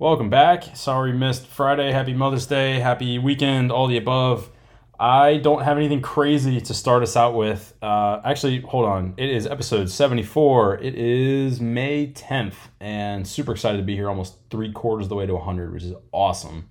Welcome back. Sorry missed Friday. Happy Mother's Day. Happy weekend. All the above. I don't have anything crazy to start us out with. Uh, actually, hold on. It is episode 74. It is May 10th, and super excited to be here almost three quarters of the way to 100, which is awesome.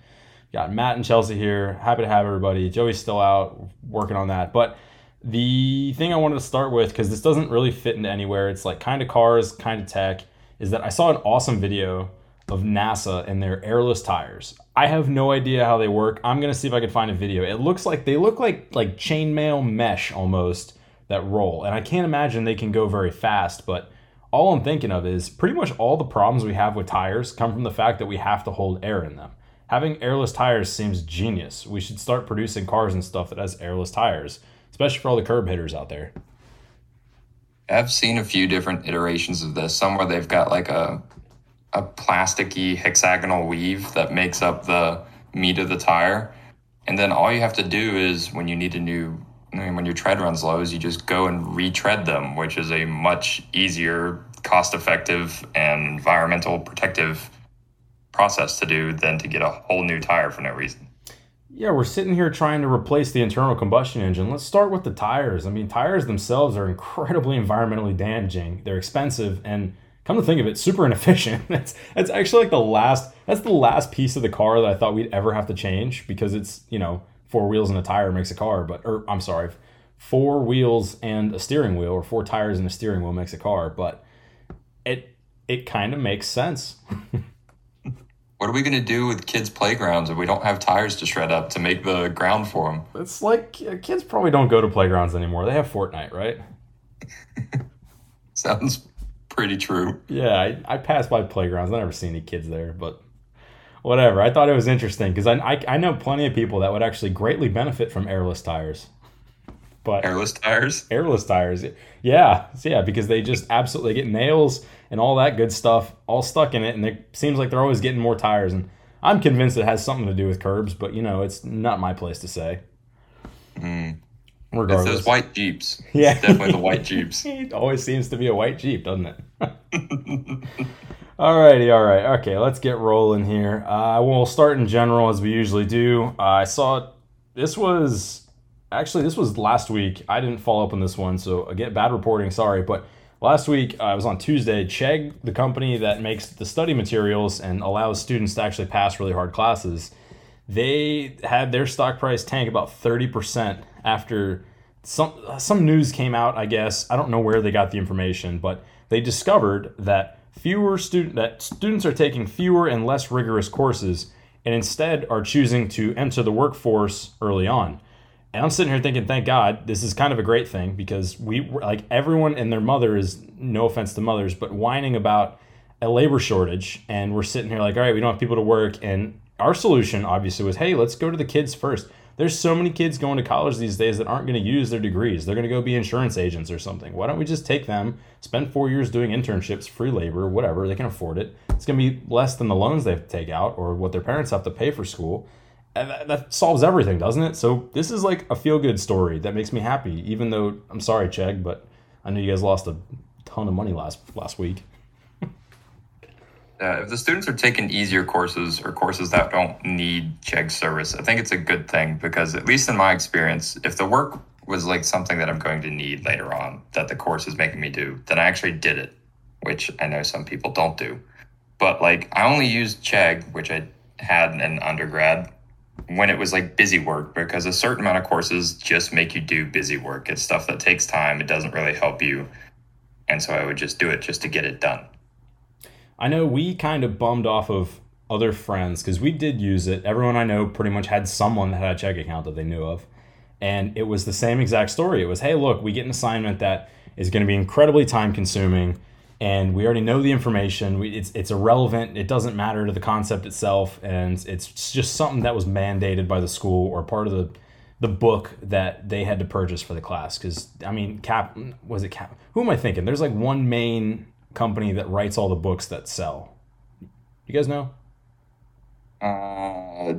Got Matt and Chelsea here. Happy to have everybody. Joey's still out working on that. But the thing I wanted to start with, because this doesn't really fit into anywhere, it's like kind of cars, kind of tech, is that I saw an awesome video of NASA and their airless tires. I have no idea how they work. I'm gonna see if I can find a video. It looks like they look like like chainmail mesh almost that roll, and I can't imagine they can go very fast. But all I'm thinking of is pretty much all the problems we have with tires come from the fact that we have to hold air in them. Having airless tires seems genius. We should start producing cars and stuff that has airless tires, especially for all the curb hitters out there. I've seen a few different iterations of this. Some where they've got like a a plasticky hexagonal weave that makes up the meat of the tire. And then all you have to do is when you need a new when your tread runs low is you just go and retread them, which is a much easier, cost effective and environmental protective process to do than to get a whole new tire for no reason. Yeah, we're sitting here trying to replace the internal combustion engine. Let's start with the tires. I mean, tires themselves are incredibly environmentally damaging. They're expensive and come to think of it, super inefficient. that's that's actually like the last that's the last piece of the car that I thought we'd ever have to change because it's, you know, four wheels and a tire makes a car, but or I'm sorry, four wheels and a steering wheel or four tires and a steering wheel makes a car, but it it kind of makes sense. what are we going to do with kids' playgrounds if we don't have tires to shred up to make the ground for them? It's like uh, kids probably don't go to playgrounds anymore. They have Fortnite, right? Sounds pretty true. Yeah, I, I pass by playgrounds. I never see any kids there, but whatever. I thought it was interesting because I, I, I know plenty of people that would actually greatly benefit from airless tires. But airless tires, airless tires, yeah, yeah, because they just absolutely get nails and all that good stuff all stuck in it, and it seems like they're always getting more tires. And I'm convinced it has something to do with curbs, but you know, it's not my place to say. Mm. Regardless. It's those white Jeeps. Yeah. It's definitely the white Jeeps. it always seems to be a white Jeep, doesn't it? all righty, all right. Okay, let's get rolling here. Uh, we'll start in general as we usually do. Uh, I saw this was actually this was last week. I didn't follow up on this one, so again, bad reporting. Sorry, but last week uh, I was on Tuesday. Chegg, the company that makes the study materials and allows students to actually pass really hard classes, they had their stock price tank about thirty percent after some some news came out. I guess I don't know where they got the information, but they discovered that fewer student that students are taking fewer and less rigorous courses and instead are choosing to enter the workforce early on. And I'm sitting here thinking, thank God, this is kind of a great thing because we like everyone and their mother is no offense to mothers, but whining about a labor shortage, and we're sitting here like, all right, we don't have people to work, and our solution obviously was, hey, let's go to the kids first. There's so many kids going to college these days that aren't going to use their degrees. They're going to go be insurance agents or something. Why don't we just take them, spend four years doing internships, free labor, whatever, they can afford it. It's going to be less than the loans they have to take out or what their parents have to pay for school that, that solves everything, doesn't it? So this is like a feel good story that makes me happy. Even though I'm sorry, Chegg, but I know you guys lost a ton of money last last week. Yeah, if the students are taking easier courses or courses that don't need Chegg service, I think it's a good thing because at least in my experience, if the work was like something that I'm going to need later on that the course is making me do, then I actually did it, which I know some people don't do. But like I only used Chegg, which I had in undergrad when it was like busy work because a certain amount of courses just make you do busy work. It's stuff that takes time. It doesn't really help you. And so I would just do it just to get it done. I know we kind of bummed off of other friends because we did use it. Everyone I know pretty much had someone that had a Chegg account that they knew of. And it was the same exact story. It was, hey, look, we get an assignment that is going to be incredibly time consuming and we already know the information. We, it's it's irrelevant. It doesn't matter to the concept itself, and it's just something that was mandated by the school or part of the the book that they had to purchase for the class. Because I mean, Cap was it Cap? Who am I thinking? There's like one main company that writes all the books that sell. You guys know? Uh,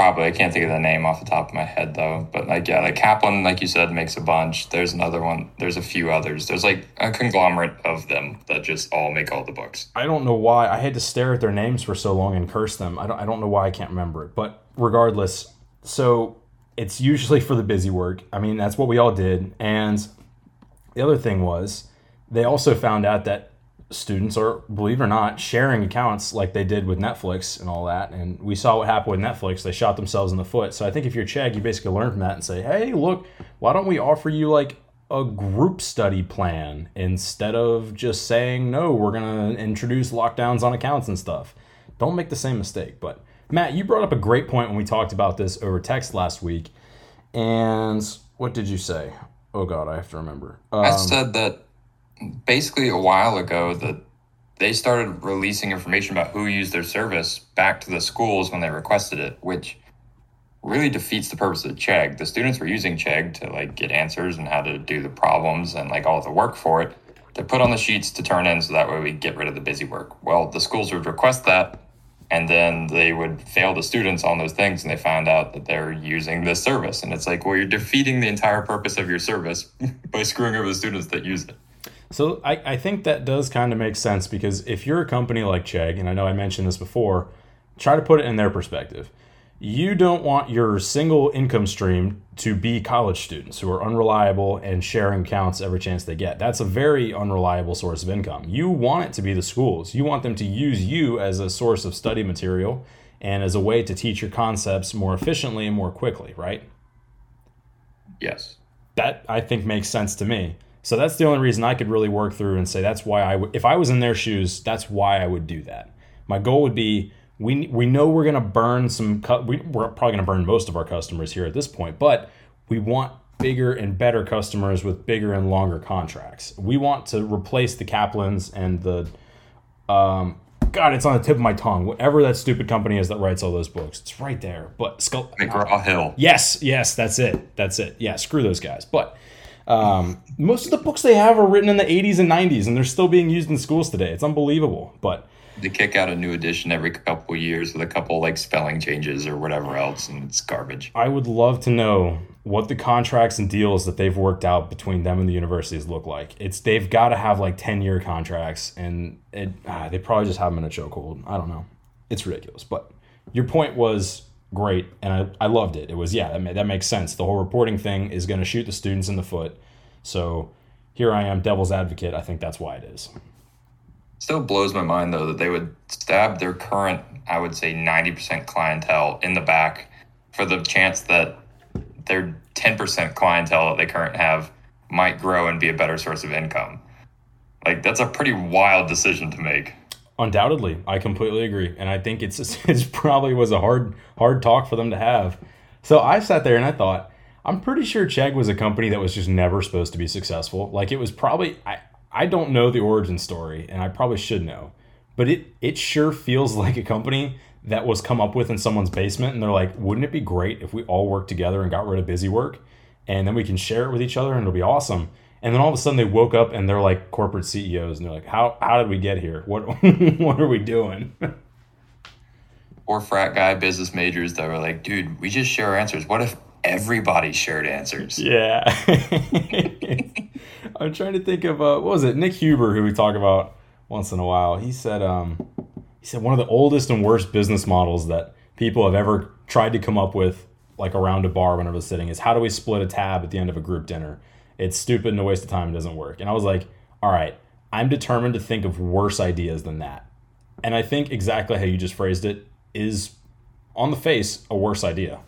Probably. I can't think of the name off the top of my head though. But like yeah, like Kaplan, like you said, makes a bunch. There's another one. There's a few others. There's like a conglomerate of them that just all make all the books. I don't know why I had to stare at their names for so long and curse them. I don't I don't know why I can't remember it. But regardless, so it's usually for the busy work. I mean, that's what we all did. And the other thing was they also found out that students are, believe it or not, sharing accounts like they did with Netflix and all that. And we saw what happened with Netflix. They shot themselves in the foot. So I think if you're Chegg, you basically learn from that and say, hey, look, why don't we offer you like a group study plan instead of just saying, no, we're going to introduce lockdowns on accounts and stuff. Don't make the same mistake. But Matt, you brought up a great point when we talked about this over text last week. And what did you say? Oh, God, I have to remember. Um, I said that basically a while ago that they started releasing information about who used their service back to the schools when they requested it, which really defeats the purpose of Chegg. The students were using Chegg to like get answers and how to do the problems and like all the work for it to put on the sheets to turn in so that way we get rid of the busy work. Well, the schools would request that and then they would fail the students on those things and they found out that they're using this service and it's like well you're defeating the entire purpose of your service by screwing over the students that use it so I, I think that does kind of make sense because if you're a company like Chegg, and I know I mentioned this before, try to put it in their perspective. You don't want your single income stream to be college students who are unreliable and sharing accounts every chance they get. That's a very unreliable source of income. You want it to be the schools. You want them to use you as a source of study material and as a way to teach your concepts more efficiently and more quickly, right? Yes. That I think makes sense to me. So that's the only reason I could really work through and say that's why I would, if I was in their shoes, that's why I would do that. My goal would be we we know we're going to burn some cu- we, we're probably going to burn most of our customers here at this point, but we want bigger and better customers with bigger and longer contracts. We want to replace the Kaplans and the um God, it's on the tip of my tongue. Whatever that stupid company is that writes all those books, it's right there. But Skull McGraw Hill. Yes, yes, that's it. That's it. Yeah, screw those guys. But um, most of the books they have are written in the 80s and 90s, and they're still being used in schools today. It's unbelievable. But they kick out a new edition every couple years with a couple like spelling changes or whatever else, and it's garbage. I would love to know what the contracts and deals that they've worked out between them and the universities look like. It's they've got to have like 10 year contracts, and it, ah, they probably just have them in a chokehold. I don't know. It's ridiculous. But your point was great, and I, I loved it. It was yeah, that, that makes sense. The whole reporting thing is going to shoot the students in the foot. So here I am, devil's advocate. I think that's why it is. Still blows my mind though that they would stab their current, I would say, ninety percent clientele in the back for the chance that their ten percent clientele that they currently have might grow and be a better source of income. Like that's a pretty wild decision to make. Undoubtedly, I completely agree, and I think it's it's probably was a hard hard talk for them to have. So I sat there and I thought, I'm pretty sure Chegg was a company that was just never supposed to be successful. Like it was probably I I don't know the origin story, and I probably should know, but it it sure feels like a company that was come up with in someone's basement, and they're like, wouldn't it be great if we all worked together and got rid of busy work, and then we can share it with each other, and it'll be awesome. And then all of a sudden they woke up and they're like corporate CEOs and they're like, how, how did we get here? What, what are we doing? or frat guy business majors that were like, dude, we just share our answers. What if everybody shared answers? Yeah. I'm trying to think of, uh, what was it? Nick Huber, who we talk about once in a while. He said, um, he said one of the oldest and worst business models that people have ever tried to come up with like around a bar whenever they're sitting is how do we split a tab at the end of a group dinner? It's stupid and a waste of time. It doesn't work. And I was like, all right, I'm determined to think of worse ideas than that. And I think exactly how you just phrased it is on the face a worse idea.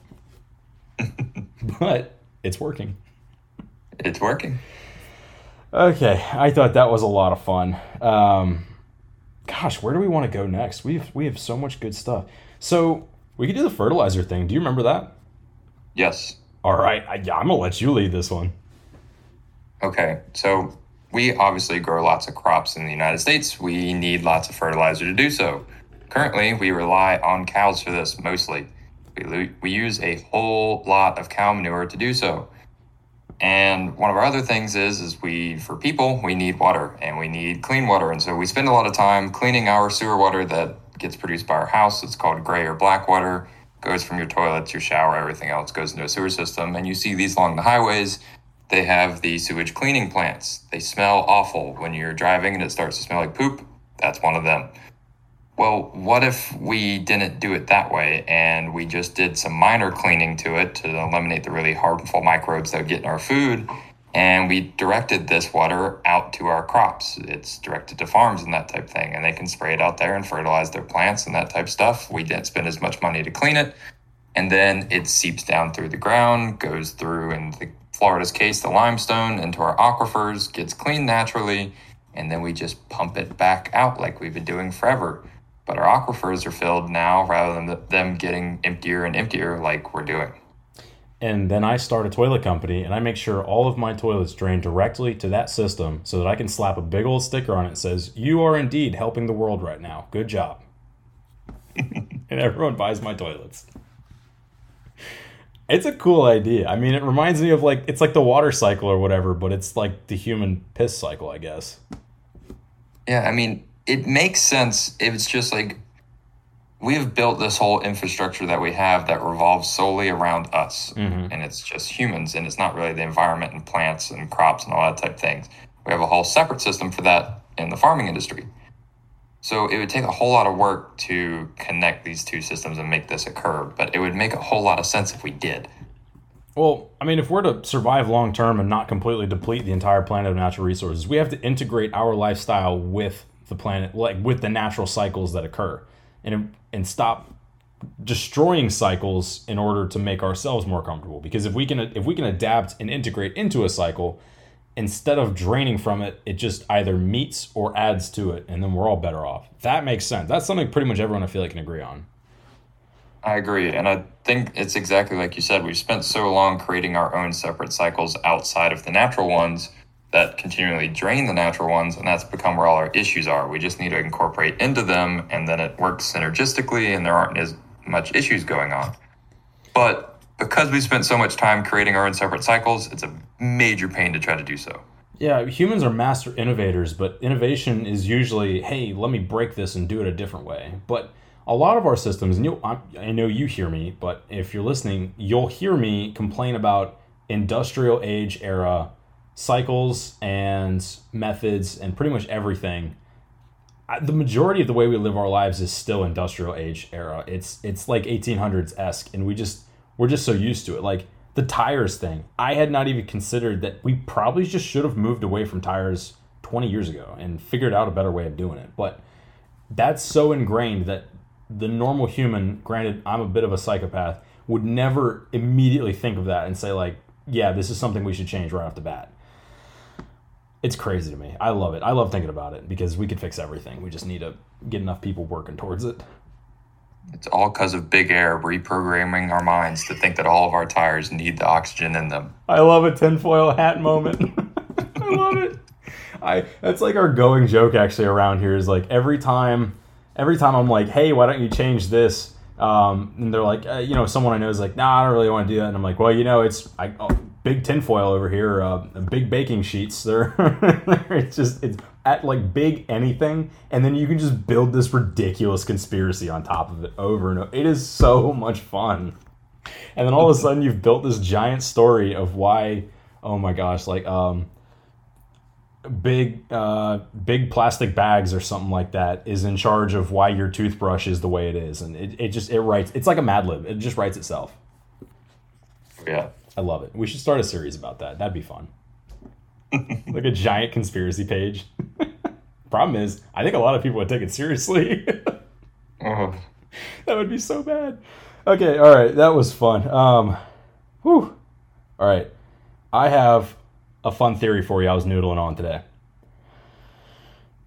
but it's working. It's working. Okay, I thought that was a lot of fun. Um, gosh, where do we want to go next? We have we have so much good stuff. So we could do the fertilizer thing. Do you remember that? Yes. All right, I, I'm gonna let you lead this one. Okay, so we obviously grow lots of crops in the United States. We need lots of fertilizer to do so. Currently, we rely on cows for this mostly. We, we use a whole lot of cow manure to do so. And one of our other things is, is we, for people, we need water and we need clean water. And so we spend a lot of time cleaning our sewer water that gets produced by our house. It's called gray or black water. goes from your toilets, your shower, everything else goes into a sewer system. And you see these along the highways. They have the sewage cleaning plants. They smell awful when you're driving and it starts to smell like poop. That's one of them. Well, what if we didn't do it that way and we just did some minor cleaning to it to eliminate the really harmful microbes that get in our food and we directed this water out to our crops. It's directed to farms and that type of thing, and they can spray it out there and fertilize their plants and that type of stuff. We didn't spend as much money to clean it, and then it seeps down through the ground, goes through, in the Florida's case, the limestone into our aquifers, gets cleaned naturally, and then we just pump it back out like we've been doing forever. But our aquifers are filled now rather than them getting emptier and emptier like we're doing and then I start a toilet company and I make sure all of my toilets drain directly to that system so that I can slap a big old sticker on it that says, You are indeed helping the world right now. Good job. and everyone buys my toilets. It's a cool idea. I mean, it reminds me of like, it's like the water cycle or whatever, but it's like the human piss cycle, I guess. Yeah, I mean, it makes sense. It's just like we have built this whole infrastructure that we have that revolves solely around us mm-hmm. and it's just humans and it's not really the environment and plants and crops and all that type of things we have a whole separate system for that in the farming industry so it would take a whole lot of work to connect these two systems and make this occur but it would make a whole lot of sense if we did. Well, I mean, if we're to survive long term and not completely deplete the entire planet of natural resources, we have to integrate our lifestyle with the planet, like with the natural cycles that occur and and stop destroying cycles in order to make ourselves more comfortable. Because if we can if we can adapt and integrate into a cycle instead of draining from it it just either meets or adds to it and then we're all better off that makes sense that's something pretty much everyone i feel like can agree on i agree and i think it's exactly like you said we've spent so long creating our own separate cycles outside of the natural ones that continually drain the natural ones, and that's become where all our issues are. We just need to incorporate into them, and then it works synergistically, and there aren't as much issues going on. But because we spent so much time creating our own separate cycles, it's a major pain to try to do so. Yeah, humans are master innovators, but innovation is usually, hey, let me break this and do it a different way. But a lot of our systems, and you, I know you hear me, but if you're listening, you'll hear me complain about industrial age era cycles and methods and pretty much everything the majority of the way we live our lives is still industrial age era it's it's like 1800s esque and we just we're just so used to it like the tires thing i had not even considered that we probably just should have moved away from tires 20 years ago and figured out a better way of doing it but that's so ingrained that the normal human granted i'm a bit of a psychopath would never immediately think of that and say like yeah this is something we should change right off the bat it's crazy to me. I love it. I love thinking about it because we could fix everything. We just need to get enough people working towards it. It's all because of big air reprogramming our minds to think that all of our tires need the oxygen in them. I love a tinfoil hat moment. I love it. I that's like our going joke actually around here is like every time every time I'm like, hey, why don't you change this? Um, and they're like, uh, you know, someone I know is like, nah, I don't really want to do that. And I'm like, well, you know, it's I, oh, big tinfoil over here, uh, big baking sheets. They're it's just it's at like big anything, and then you can just build this ridiculous conspiracy on top of it over and over. It is so much fun. And then all of a sudden, you've built this giant story of why. Oh my gosh! Like um, big uh, big plastic bags or something like that is in charge of why your toothbrush is the way it is, and it, it just it writes. It's like a Mad Lib. It just writes itself. Yeah. I love it. We should start a series about that. That'd be fun. like a giant conspiracy page. Problem is, I think a lot of people would take it seriously. uh-huh. That would be so bad. Okay, all right, that was fun. Um, whew. All right, I have a fun theory for you. I was noodling on today.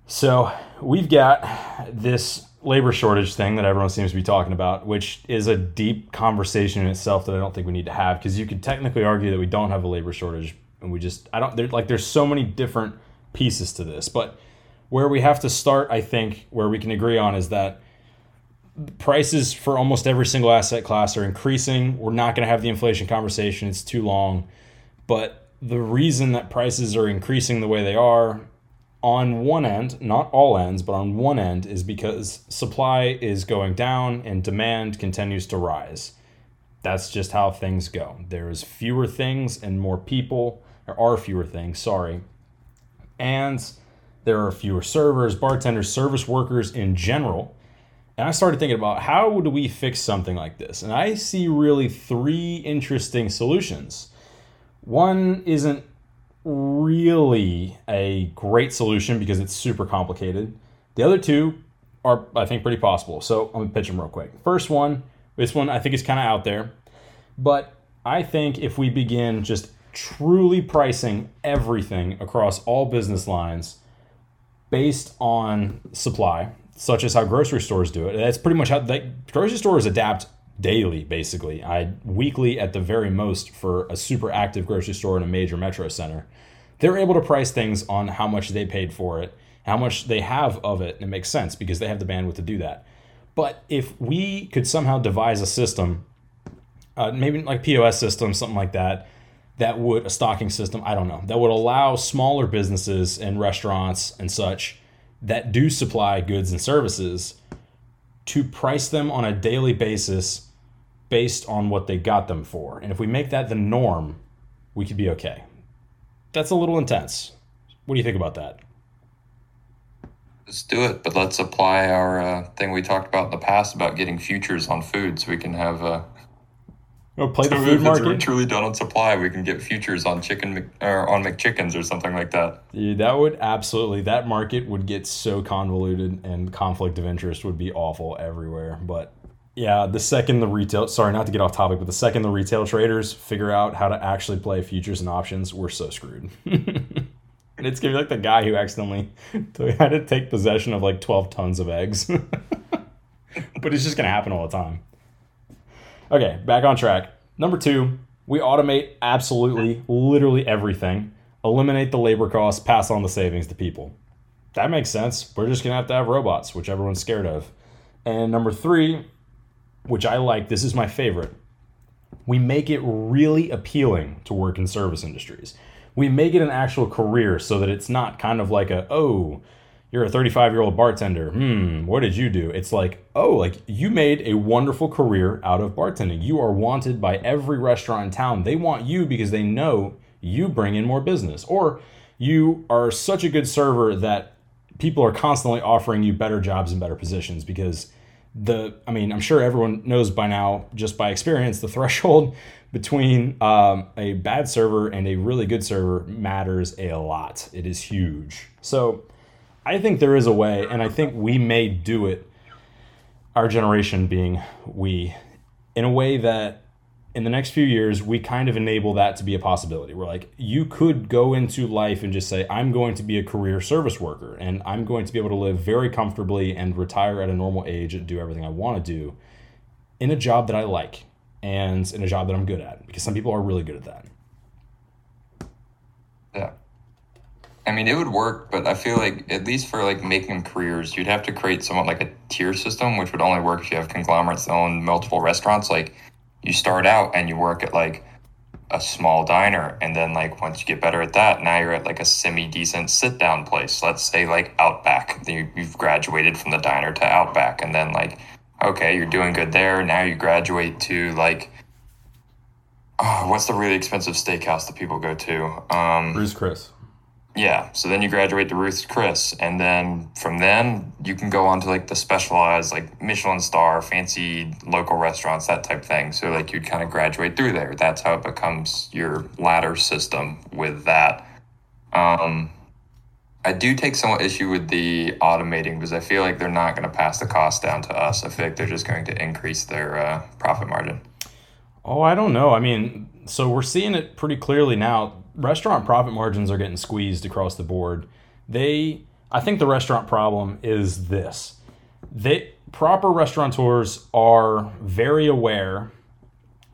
So we've got this labor shortage thing that everyone seems to be talking about, which is a deep conversation in itself that I don't think we need to have because you could technically argue that we don't have a labor shortage and we just I don't there like there's so many different pieces to this, but where we have to start, I think, where we can agree on is that prices for almost every single asset class are increasing. We're not going to have the inflation conversation; it's too long. But the reason that prices are increasing the way they are on one end, not all ends, but on one end, is because supply is going down and demand continues to rise. That's just how things go. There's fewer things and more people. There are fewer things, sorry. And there are fewer servers, bartenders, service workers in general. And I started thinking about how do we fix something like this? And I see really three interesting solutions. One isn't really a great solution because it's super complicated. The other two are, I think, pretty possible. So I'm gonna pitch them real quick. First one, this one I think is kind of out there, but I think if we begin just truly pricing everything across all business lines based on supply, such as how grocery stores do it, that's pretty much how grocery stores adapt daily basically. I weekly at the very most for a super active grocery store in a major metro center. They're able to price things on how much they paid for it how much they have of it and it makes sense because they have the bandwidth to do that. But if we could somehow devise a system uh, maybe like pos system something like that that would a stocking system i don't know that would allow smaller businesses and restaurants and such that do supply goods and services to price them on a daily basis based on what they got them for. And if we make that the norm, we could be okay. That's a little intense. What do you think about that? Let's do it, but let's apply our uh, thing we talked about in the past about getting futures on food so we can have uh, Oh, play the food market. We're truly done on supply. We can get futures on chicken or on McChickens or something like that. Yeah, that would absolutely. That market would get so convoluted, and conflict of interest would be awful everywhere. But yeah, the second the retail, sorry, not to get off topic, but the second the retail traders figure out how to actually play futures and options, we're so screwed. and it's gonna be like the guy who accidentally had to take possession of like twelve tons of eggs. but it's just gonna happen all the time. Okay, back on track. Number two, we automate absolutely, literally everything. Eliminate the labor costs, pass on the savings to people. That makes sense. We're just gonna have to have robots, which everyone's scared of. And number three, which I like, this is my favorite. We make it really appealing to work in service industries. We make it an actual career so that it's not kind of like a, oh, you're a 35 year old bartender. Hmm, what did you do? It's like, oh, like you made a wonderful career out of bartending. You are wanted by every restaurant in town. They want you because they know you bring in more business. Or you are such a good server that people are constantly offering you better jobs and better positions because the I mean, I'm sure everyone knows by now, just by experience, the threshold between um, a bad server and a really good server matters a lot. It is huge. So I think there is a way, and I think we may do it, our generation being we, in a way that in the next few years, we kind of enable that to be a possibility. We're like, you could go into life and just say, I'm going to be a career service worker and I'm going to be able to live very comfortably and retire at a normal age and do everything I want to do in a job that I like and in a job that I'm good at because some people are really good at that. Yeah. I mean, it would work, but I feel like at least for like making careers, you'd have to create somewhat like a tier system, which would only work if you have conglomerates that own multiple restaurants. Like you start out and you work at like a small diner, and then like once you get better at that, now you're at like a semi decent sit down place. Let's say like Outback. You, you've graduated from the diner to Outback, and then like okay, you're doing good there. Now you graduate to like. Oh, what's the really expensive steakhouse that people go to? Um, Ruth's Chris. Yeah. So then you graduate to Ruth's Chris. And then from then you can go on to like the specialized like Michelin star, fancy local restaurants, that type thing. So like you'd kind of graduate through there. That's how it becomes your ladder system with that. Um I do take somewhat issue with the automating because I feel like they're not going to pass the cost down to us. I feel like they're just going to increase their uh, profit margin. Oh, I don't know. I mean, so we're seeing it pretty clearly now restaurant profit margins are getting squeezed across the board. They, I think the restaurant problem is this: they proper restaurateurs are very aware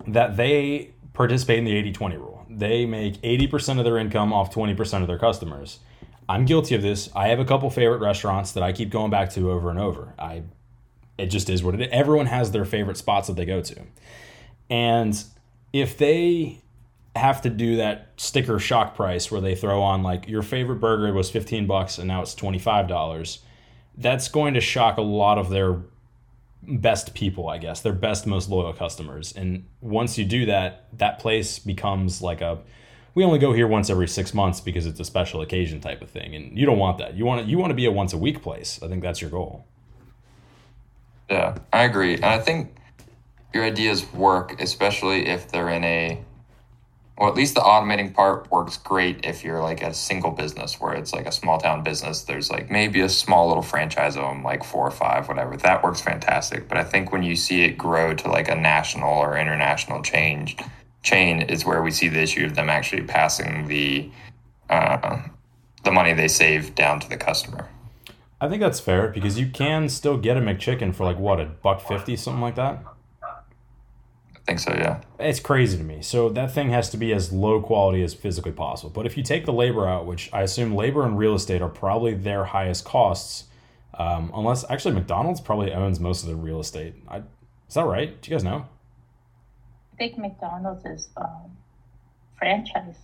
that they participate in the 80-20 rule. They make 80% of their income off 20% of their customers. I'm guilty of this. I have a couple favorite restaurants that I keep going back to over and over. I it just is what it is. Everyone has their favorite spots that they go to. And if they have to do that sticker shock price where they throw on like your favorite burger was 15 bucks and now it's $25 that's going to shock a lot of their best people i guess their best most loyal customers. And once you do that that place becomes like a we only go here once every six months because it's a special occasion type of thing. And you don't want that. You want to, you want to be a once a week place. I think that's your goal. Yeah i agree. And i think your ideas work especially if they're in a well, at least the automating part works great if you're like a single business where it's like a small town business. There's like maybe a small little franchise of them, like four or five, whatever. That works fantastic. But I think when you see it grow to like a national or international change, chain is where we see the issue of them actually passing the uh, the money they save down to the customer. I think that's fair because you can still get a McChicken for like what a buck fifty, something like that think so, yeah. It's crazy to me. So that thing has to be as low quality as physically possible. But if you take the labor out, which I assume labor and real estate are probably their highest costs, um, unless actually McDonald's probably owns most of the real estate. I, is that right? Do you guys know? I think McDonald's is um, franchise.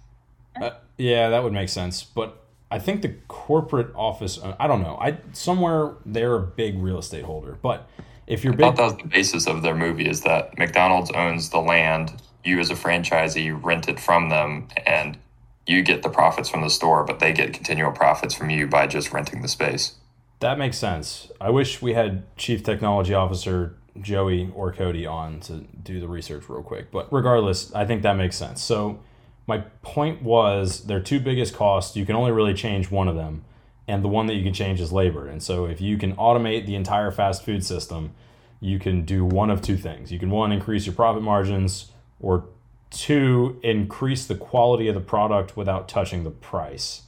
Uh, yeah, that would make sense. But I think the corporate office, uh, I don't know. I somewhere they're a big real estate holder, but if you're I big, thought that was the basis of their movie is that McDonald's owns the land, you as a franchisee rent it from them, and you get the profits from the store, but they get continual profits from you by just renting the space. That makes sense. I wish we had Chief Technology Officer Joey or Cody on to do the research real quick. But regardless, I think that makes sense. So my point was their two biggest costs, you can only really change one of them and the one that you can change is labor. And so if you can automate the entire fast food system, you can do one of two things. You can one increase your profit margins or two increase the quality of the product without touching the price.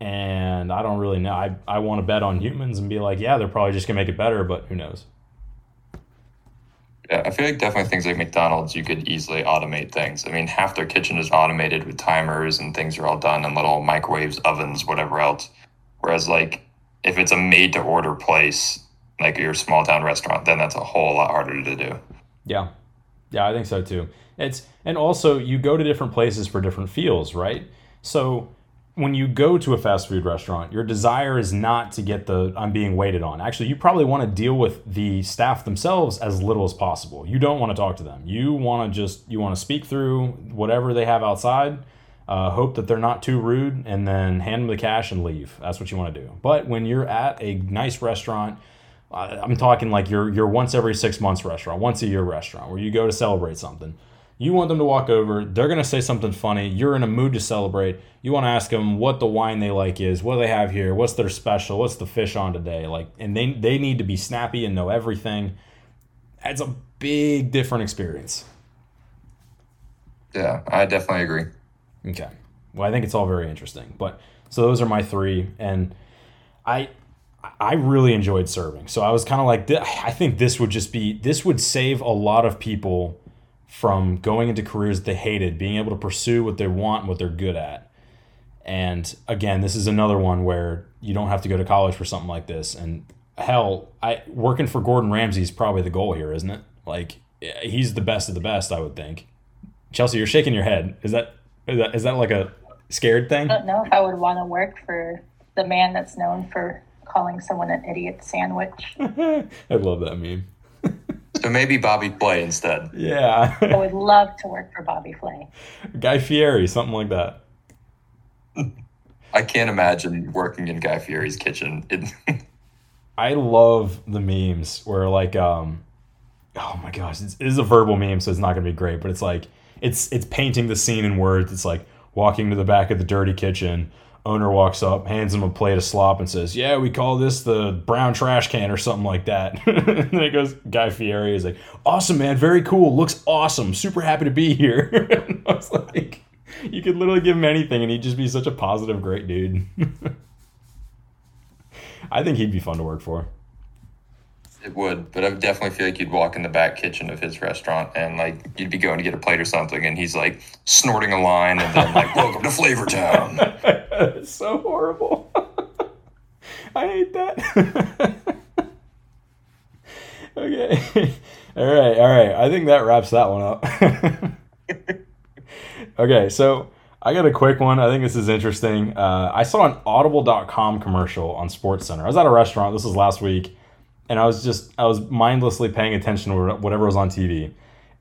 And I don't really know. I, I want to bet on humans and be like, yeah, they're probably just going to make it better, but who knows? Yeah, I feel like definitely things like McDonald's, you could easily automate things. I mean, half their kitchen is automated with timers and things are all done in little microwaves, ovens, whatever else. Whereas, like, if it's a made to order place, like your small town restaurant, then that's a whole lot harder to do. Yeah. Yeah, I think so too. It's and also you go to different places for different feels, right? So when you go to a fast food restaurant, your desire is not to get the I'm being waited on. Actually, you probably want to deal with the staff themselves as little as possible. You don't want to talk to them. You want to just you want to speak through whatever they have outside. Uh, hope that they're not too rude, and then hand them the cash and leave. That's what you want to do. But when you're at a nice restaurant, I'm talking like your your once every six months restaurant, once a year restaurant, where you go to celebrate something you want them to walk over. They're going to say something funny. You're in a mood to celebrate. You want to ask them what the wine they like is, what do they have here, what's their special, what's the fish on today. Like, and they they need to be snappy and know everything. It's a big different experience. Yeah, I definitely agree. Okay. Well, I think it's all very interesting. But so those are my three, and I I really enjoyed serving. So I was kind of like, I think this would just be this would save a lot of people from going into careers they hated, being able to pursue what they want and what they're good at. And again, this is another one where you don't have to go to college for something like this. And hell, I working for Gordon Ramsay is probably the goal here, isn't it? Like he's the best of the best, I would think. Chelsea, you're shaking your head. Is that is that is that like a scared thing? I don't know if I would want to work for the man that's known for calling someone an idiot sandwich. I love that meme. So maybe Bobby Flay instead. Yeah. I would love to work for Bobby Flay. Guy Fieri, something like that. I can't imagine working in Guy Fieri's kitchen. I love the memes where like um oh my gosh, it's, it is a verbal meme, so it's not gonna be great, but it's like it's it's painting the scene in words. It's like walking to the back of the dirty kitchen, owner walks up, hands him a plate of slop, and says, "Yeah, we call this the brown trash can or something like that." and then it goes, Guy Fieri is like, "Awesome, man, very cool, looks awesome, super happy to be here." I was like, you could literally give him anything, and he'd just be such a positive, great dude. I think he'd be fun to work for. It would, but I definitely feel like you'd walk in the back kitchen of his restaurant and like you'd be going to get a plate or something, and he's like snorting a line and then like, "Welcome to Flavor Town." It's so horrible. I hate that. okay. All right. All right. I think that wraps that one up. okay, so I got a quick one. I think this is interesting. Uh, I saw an Audible.com commercial on Sports Center. I was at a restaurant. This was last week, and I was just I was mindlessly paying attention to whatever was on TV,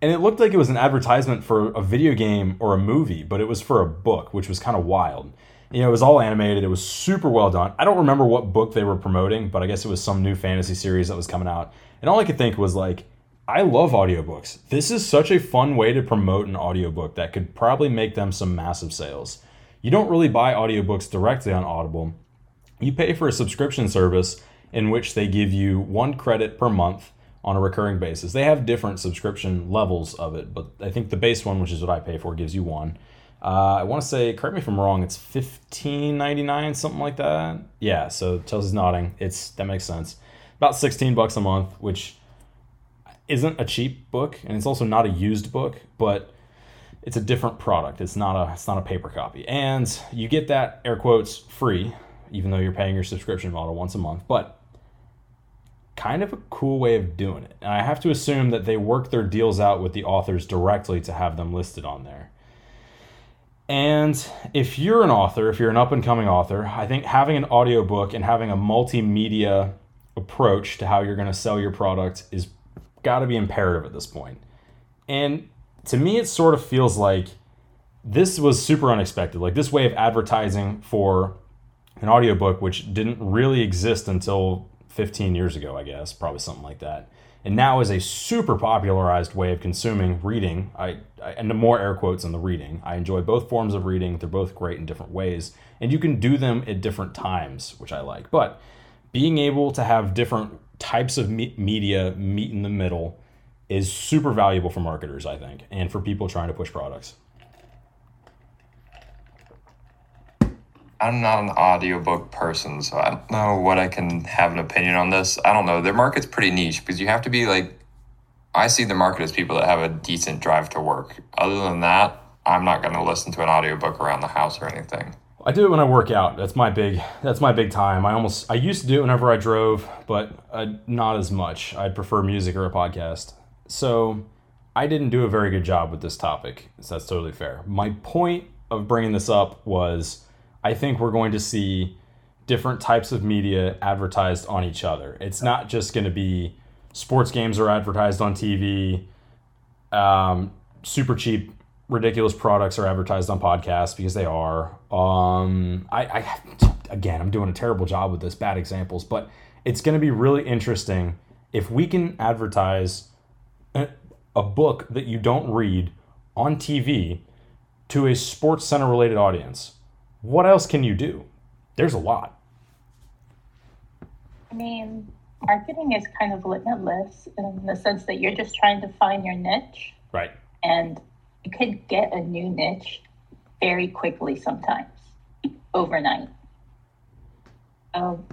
and it looked like it was an advertisement for a video game or a movie, but it was for a book, which was kind of wild. You know, it was all animated. It was super well done. I don't remember what book they were promoting, but I guess it was some new fantasy series that was coming out. And all I could think was like, I love audiobooks. This is such a fun way to promote an audiobook that could probably make them some massive sales. You don't really buy audiobooks directly on Audible. You pay for a subscription service in which they give you one credit per month on a recurring basis. They have different subscription levels of it, but I think the base one, which is what I pay for, gives you one. Uh, I want to say, correct me if I'm wrong, it's fifteen ninety nine, something like that. Yeah, so Chelsea's nodding. It's that makes sense. About sixteen bucks a month, which isn't a cheap book and it's also not a used book, but it's a different product. It's not a it's not a paper copy. And you get that air quotes free, even though you're paying your subscription model once a month. But kind of a cool way of doing it. And I have to assume that they work their deals out with the authors directly to have them listed on there. And if you're an author, if you're an up and coming author, I think having an audiobook and having a multimedia approach to how you're going to sell your product is got to be imperative at this point. And to me, it sort of feels like this was super unexpected. Like this way of advertising for an audiobook, which didn't really exist until 15 years ago, I guess, probably something like that. And now is a super popularized way of consuming reading. I, I and more air quotes on the reading. I enjoy both forms of reading. They're both great in different ways, and you can do them at different times, which I like. But being able to have different types of me- media meet in the middle is super valuable for marketers, I think, and for people trying to push products. I'm not an audiobook person, so I don't know what I can have an opinion on this. I don't know. Their market's pretty niche because you have to be like, I see the market as people that have a decent drive to work. Other than that, I'm not going to listen to an audiobook around the house or anything. I do it when I work out. That's my big. That's my big time. I almost. I used to do it whenever I drove, but uh, not as much. I'd prefer music or a podcast. So I didn't do a very good job with this topic. So that's totally fair. My point of bringing this up was, I think we're going to see different types of media advertised on each other. It's not just going to be sports games are advertised on TV. Um, super cheap ridiculous products are advertised on podcasts because they are. Um, I, I again, I'm doing a terrible job with this, bad examples, but it's going to be really interesting if we can advertise a, a book that you don't read on TV to a sports center related audience. What else can you do? There's a lot. I mean, marketing is kind of limitless in the sense that you're just trying to find your niche. Right. And you could get a new niche very quickly sometimes, overnight. Um,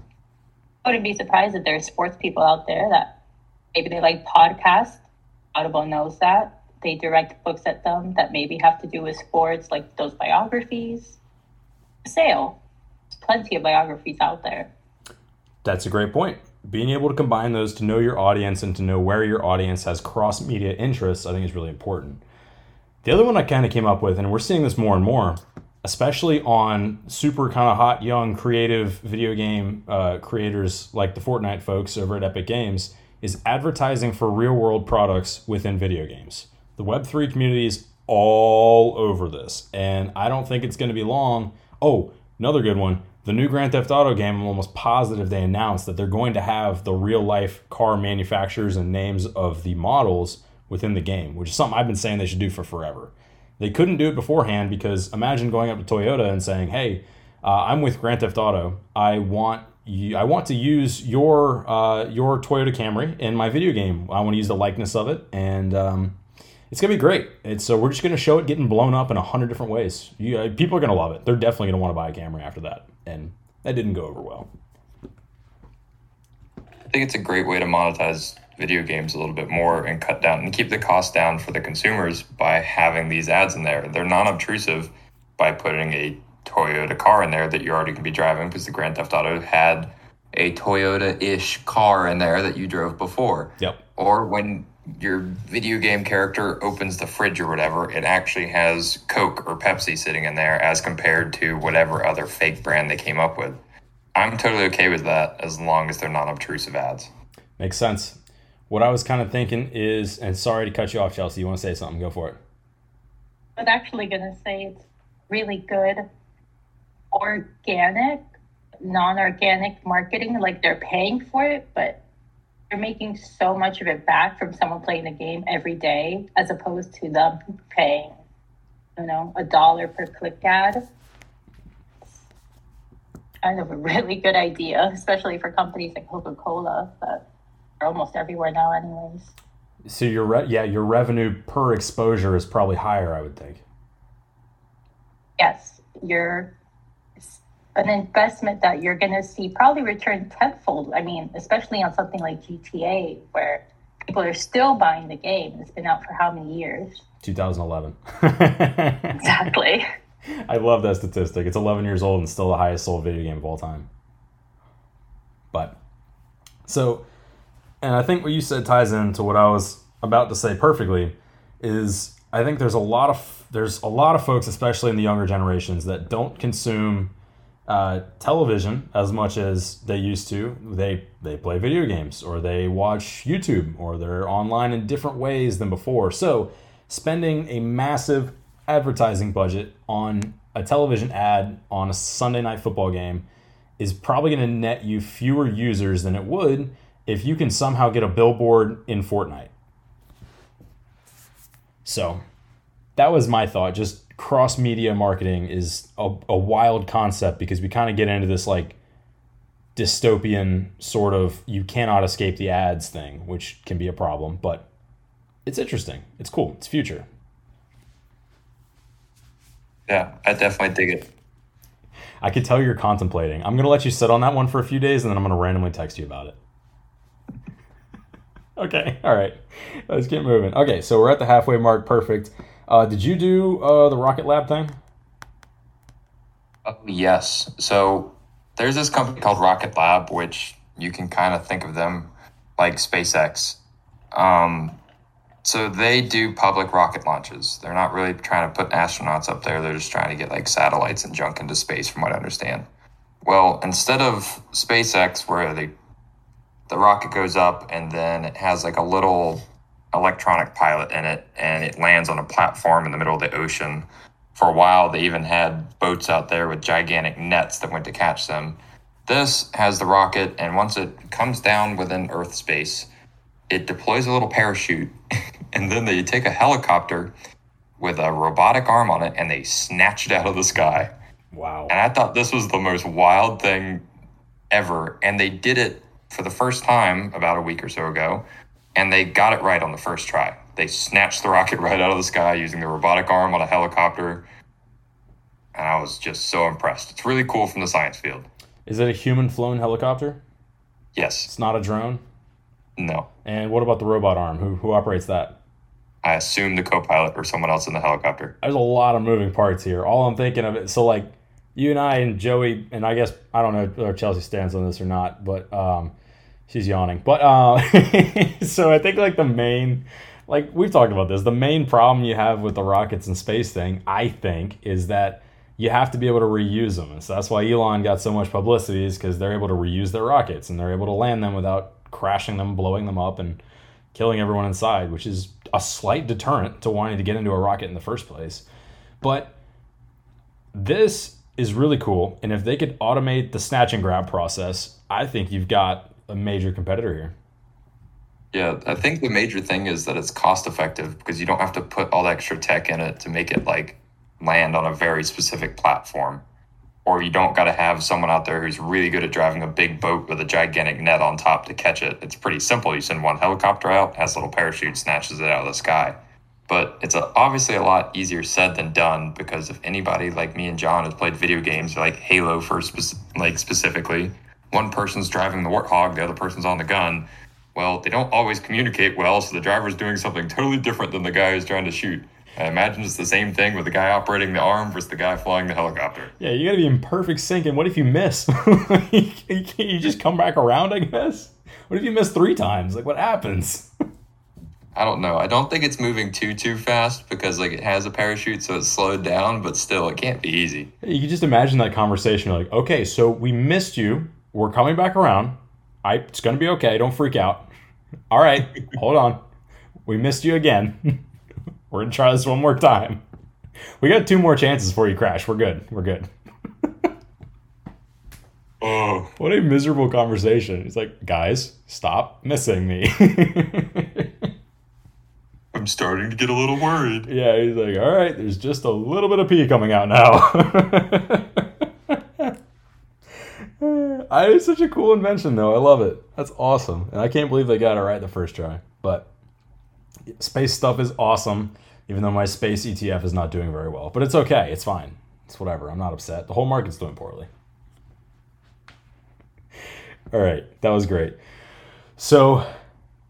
I wouldn't be surprised if there's sports people out there that maybe they like podcasts. Audible knows that. They direct books at them that maybe have to do with sports, like those biographies. Sale. There's plenty of biographies out there. That's a great point. Being able to combine those to know your audience and to know where your audience has cross media interests, I think is really important. The other one I kind of came up with, and we're seeing this more and more, especially on super kind of hot, young, creative video game uh, creators like the Fortnite folks over at Epic Games, is advertising for real world products within video games. The Web3 community is all over this, and I don't think it's going to be long. Oh, another good one. The new Grand Theft Auto game, I'm almost positive they announced that they're going to have the real life car manufacturers and names of the models within the game, which is something I've been saying they should do for forever. They couldn't do it beforehand because imagine going up to Toyota and saying, "Hey, uh, I'm with Grand Theft Auto. I want you, I want to use your uh, your Toyota Camry in my video game. I want to use the likeness of it, and um, it's gonna be great. It's so we're just gonna show it getting blown up in a hundred different ways. You, uh, people are gonna love it. They're definitely gonna want to buy a Camry after that, and that didn't go over well. I think it's a great way to monetize video games a little bit more and cut down and keep the cost down for the consumers by having these ads in there. They're non obtrusive by putting a Toyota car in there that you already can be driving because the Grand Theft Auto had a Toyota ish car in there that you drove before. Yep. Or when your video game character opens the fridge or whatever, it actually has Coke or Pepsi sitting in there as compared to whatever other fake brand they came up with. I'm totally okay with that as long as they're non obtrusive ads. Makes sense. What I was kind of thinking is, and sorry to cut you off, Chelsea, you want to say something? Go for it. I was actually going to say it's really good organic, non organic marketing. Like they're paying for it, but you're making so much of it back from someone playing the game every day as opposed to them paying, you know, a dollar per click ad. kind of a really good idea, especially for companies like Coca Cola that are almost everywhere now, anyways. So your re- yeah your revenue per exposure is probably higher, I would think. Yes, you're an investment that you're going to see probably return tenfold. I mean, especially on something like GTA, where people are still buying the game. It's been out for how many years? 2011. exactly. I love that statistic. It's 11 years old and still the highest sold video game of all time. But so, and I think what you said ties into what I was about to say perfectly. Is I think there's a lot of there's a lot of folks, especially in the younger generations, that don't consume uh, television as much as they used to. They they play video games or they watch YouTube or they're online in different ways than before. So spending a massive advertising budget on a television ad on a Sunday night football game is probably going to net you fewer users than it would if you can somehow get a billboard in Fortnite. So that was my thought. Just cross media marketing is a, a wild concept because we kind of get into this like dystopian sort of you cannot escape the ads thing, which can be a problem, but it's interesting. It's cool. It's future. Yeah, I definitely dig it. I could tell you're contemplating. I'm going to let you sit on that one for a few days and then I'm going to randomly text you about it. okay, all right. Let's get moving. Okay, so we're at the halfway mark. Perfect. Uh, did you do uh, the Rocket Lab thing? Oh, yes. So there's this company called Rocket Lab, which you can kind of think of them like SpaceX. Um, so they do public rocket launches. They're not really trying to put astronauts up there. They're just trying to get like satellites and junk into space, from what I understand. Well, instead of SpaceX, where they the rocket goes up and then it has like a little electronic pilot in it and it lands on a platform in the middle of the ocean. For a while, they even had boats out there with gigantic nets that went to catch them. This has the rocket, and once it comes down within Earth space, it deploys a little parachute, and then they take a helicopter with a robotic arm on it and they snatch it out of the sky. Wow. And I thought this was the most wild thing ever. And they did it for the first time about a week or so ago and they got it right on the first try. They snatched the rocket right out of the sky using the robotic arm on a helicopter. And I was just so impressed. It's really cool from the science field. Is it a human flown helicopter? Yes. It's not a drone? No. And what about the robot arm? Who, who operates that? I assume the co pilot or someone else in the helicopter. There's a lot of moving parts here. All I'm thinking of it. So, like, you and I and Joey, and I guess, I don't know whether Chelsea stands on this or not, but um, she's yawning. But uh, so I think like the main, like we've talked about this, the main problem you have with the rockets and space thing, I think, is that you have to be able to reuse them. And so that's why Elon got so much publicity is because they're able to reuse their rockets and they're able to land them without crashing them, blowing them up, and killing everyone inside, which is a slight deterrent to wanting to get into a rocket in the first place. But this is really cool. And if they could automate the snatch and grab process, I think you've got a major competitor here. Yeah, I think the major thing is that it's cost effective because you don't have to put all the extra tech in it to make it like land on a very specific platform. Or you don't got to have someone out there who's really good at driving a big boat with a gigantic net on top to catch it. It's pretty simple. You send one helicopter out, has a little parachute, snatches it out of the sky. But it's a, obviously a lot easier said than done because if anybody like me and John has played video games like Halo for spe- like specifically, one person's driving the warthog, the other person's on the gun. Well, they don't always communicate well, so the driver's doing something totally different than the guy who's trying to shoot. I imagine it's the same thing with the guy operating the arm versus the guy flying the helicopter. Yeah, you got to be in perfect sync. And what if you miss? Can you just come back around, I guess. What if you miss three times? Like, what happens? I don't know. I don't think it's moving too too fast because like it has a parachute, so it's slowed down. But still, it can't be easy. You can just imagine that conversation. Like, okay, so we missed you. We're coming back around. I, it's gonna be okay. Don't freak out. All right, hold on. We missed you again. We're gonna try this one more time. We got two more chances before you crash. We're good. We're good. Oh, What a miserable conversation. He's like, guys, stop missing me. I'm starting to get a little worried. yeah, he's like, all right, there's just a little bit of pee coming out now. I, it's such a cool invention, though. I love it. That's awesome. And I can't believe they got it right the first try. But space stuff is awesome, even though my space ETF is not doing very well. But it's okay. It's fine. It's whatever. I'm not upset. The whole market's doing poorly. All right, that was great. So,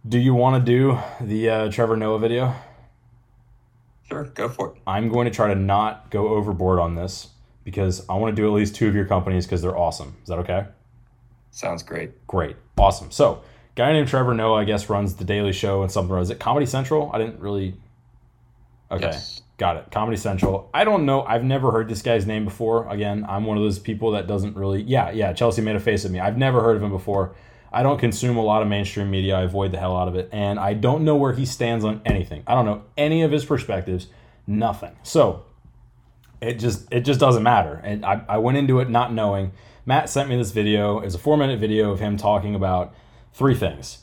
do you want to do the uh, Trevor Noah video? Sure, go for it. I'm going to try to not go overboard on this because I want to do at least two of your companies because they're awesome. Is that okay? Sounds great. Great, awesome. So, guy named Trevor Noah, I guess, runs the Daily Show and something. Is it Comedy Central? I didn't really. Okay, Yes. got it. Comedy Central. I don't know. I've never heard this guy's name before. Again, I'm one of those people that doesn't really. Yeah, yeah. Chelsea made a face at me. I've never heard of him before. I don't consume a lot of mainstream media. I avoid the hell out of it, and I don't know where he stands on anything. I don't know any of his perspectives. Nothing. So it just it just doesn't matter. And I, I went into it not knowing. Matt sent me this video. It's a four minute video of him talking about three things.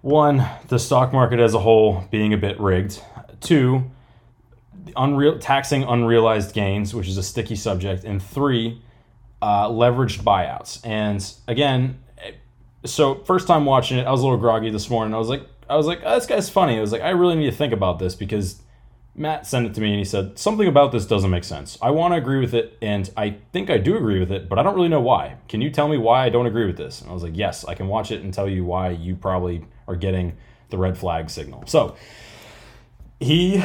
One, the stock market as a whole being a bit rigged. Two, unreal taxing unrealized gains, which is a sticky subject. And three, uh, leveraged buyouts. And again, so first time watching it, I was a little groggy this morning. I was like, I was like, oh, this guy's funny. I was like, I really need to think about this because Matt sent it to me and he said something about this doesn't make sense. I want to agree with it, and I think I do agree with it, but I don't really know why. Can you tell me why I don't agree with this? And I was like, yes, I can watch it and tell you why you probably are getting the red flag signal. So he,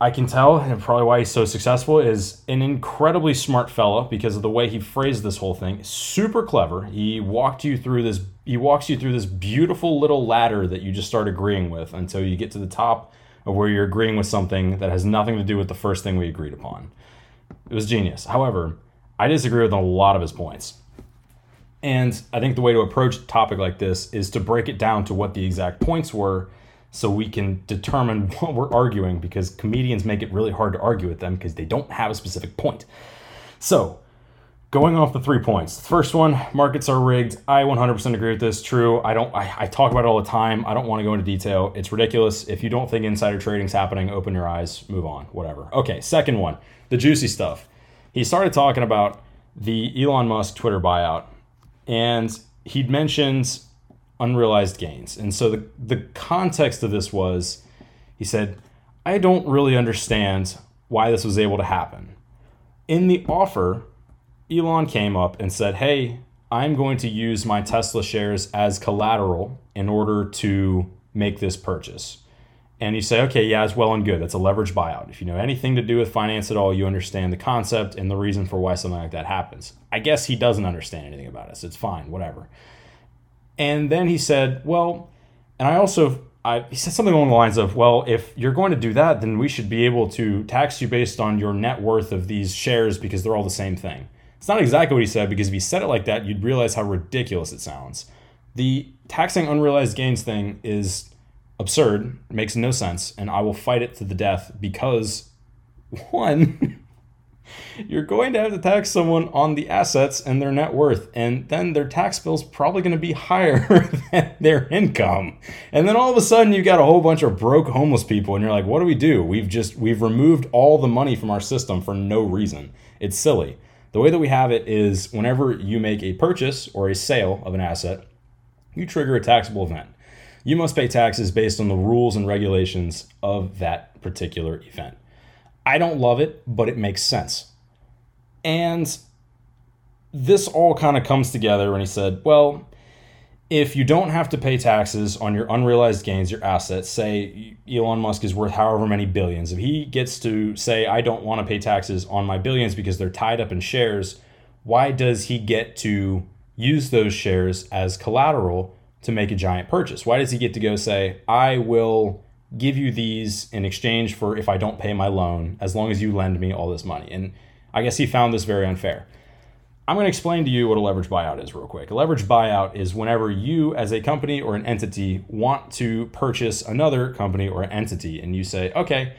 I can tell, and probably why he's so successful, is an incredibly smart fella because of the way he phrased this whole thing. Super clever. He walked you through this. He walks you through this beautiful little ladder that you just start agreeing with until you get to the top of where you're agreeing with something that has nothing to do with the first thing we agreed upon. It was genius. However, I disagree with a lot of his points. And I think the way to approach a topic like this is to break it down to what the exact points were so we can determine what we're arguing because comedians make it really hard to argue with them because they don't have a specific point. So, going off the three points. First one, markets are rigged. I 100% agree with this. True. I don't I, I talk about it all the time. I don't want to go into detail. It's ridiculous. If you don't think insider trading's happening, open your eyes, move on, whatever. Okay, second one, the juicy stuff. He started talking about the Elon Musk Twitter buyout and he'd mentioned unrealized gains. And so the, the context of this was he said, I don't really understand why this was able to happen. In the offer, Elon came up and said, Hey, I'm going to use my Tesla shares as collateral in order to make this purchase. And you say, okay, yeah, it's well and good. That's a leverage buyout. If you know anything to do with finance at all, you understand the concept and the reason for why something like that happens. I guess he doesn't understand anything about so it's fine, whatever. And then he said, well, and I also, I, he said something along the lines of, well, if you're going to do that, then we should be able to tax you based on your net worth of these shares because they're all the same thing. It's not exactly what he said because if he said it like that, you'd realize how ridiculous it sounds. The taxing unrealized gains thing is absurd, makes no sense, and I will fight it to the death because, one, you're going to have to tax someone on the assets and their net worth, and then their tax bill's probably going to be higher than their income. And then all of a sudden, you've got a whole bunch of broke homeless people, and you're like, what do we do? We've just we've removed all the money from our system for no reason. It's silly. The way that we have it is whenever you make a purchase or a sale of an asset, you trigger a taxable event. You must pay taxes based on the rules and regulations of that particular event. I don't love it, but it makes sense. And this all kind of comes together when he said, well, if you don't have to pay taxes on your unrealized gains, your assets, say Elon Musk is worth however many billions, if he gets to say, I don't want to pay taxes on my billions because they're tied up in shares, why does he get to use those shares as collateral to make a giant purchase? Why does he get to go say, I will give you these in exchange for if I don't pay my loan, as long as you lend me all this money. And I guess he found this very unfair. I'm going to explain to you what a leverage buyout is real quick. A leverage buyout is whenever you, as a company or an entity, want to purchase another company or an entity, and you say, okay,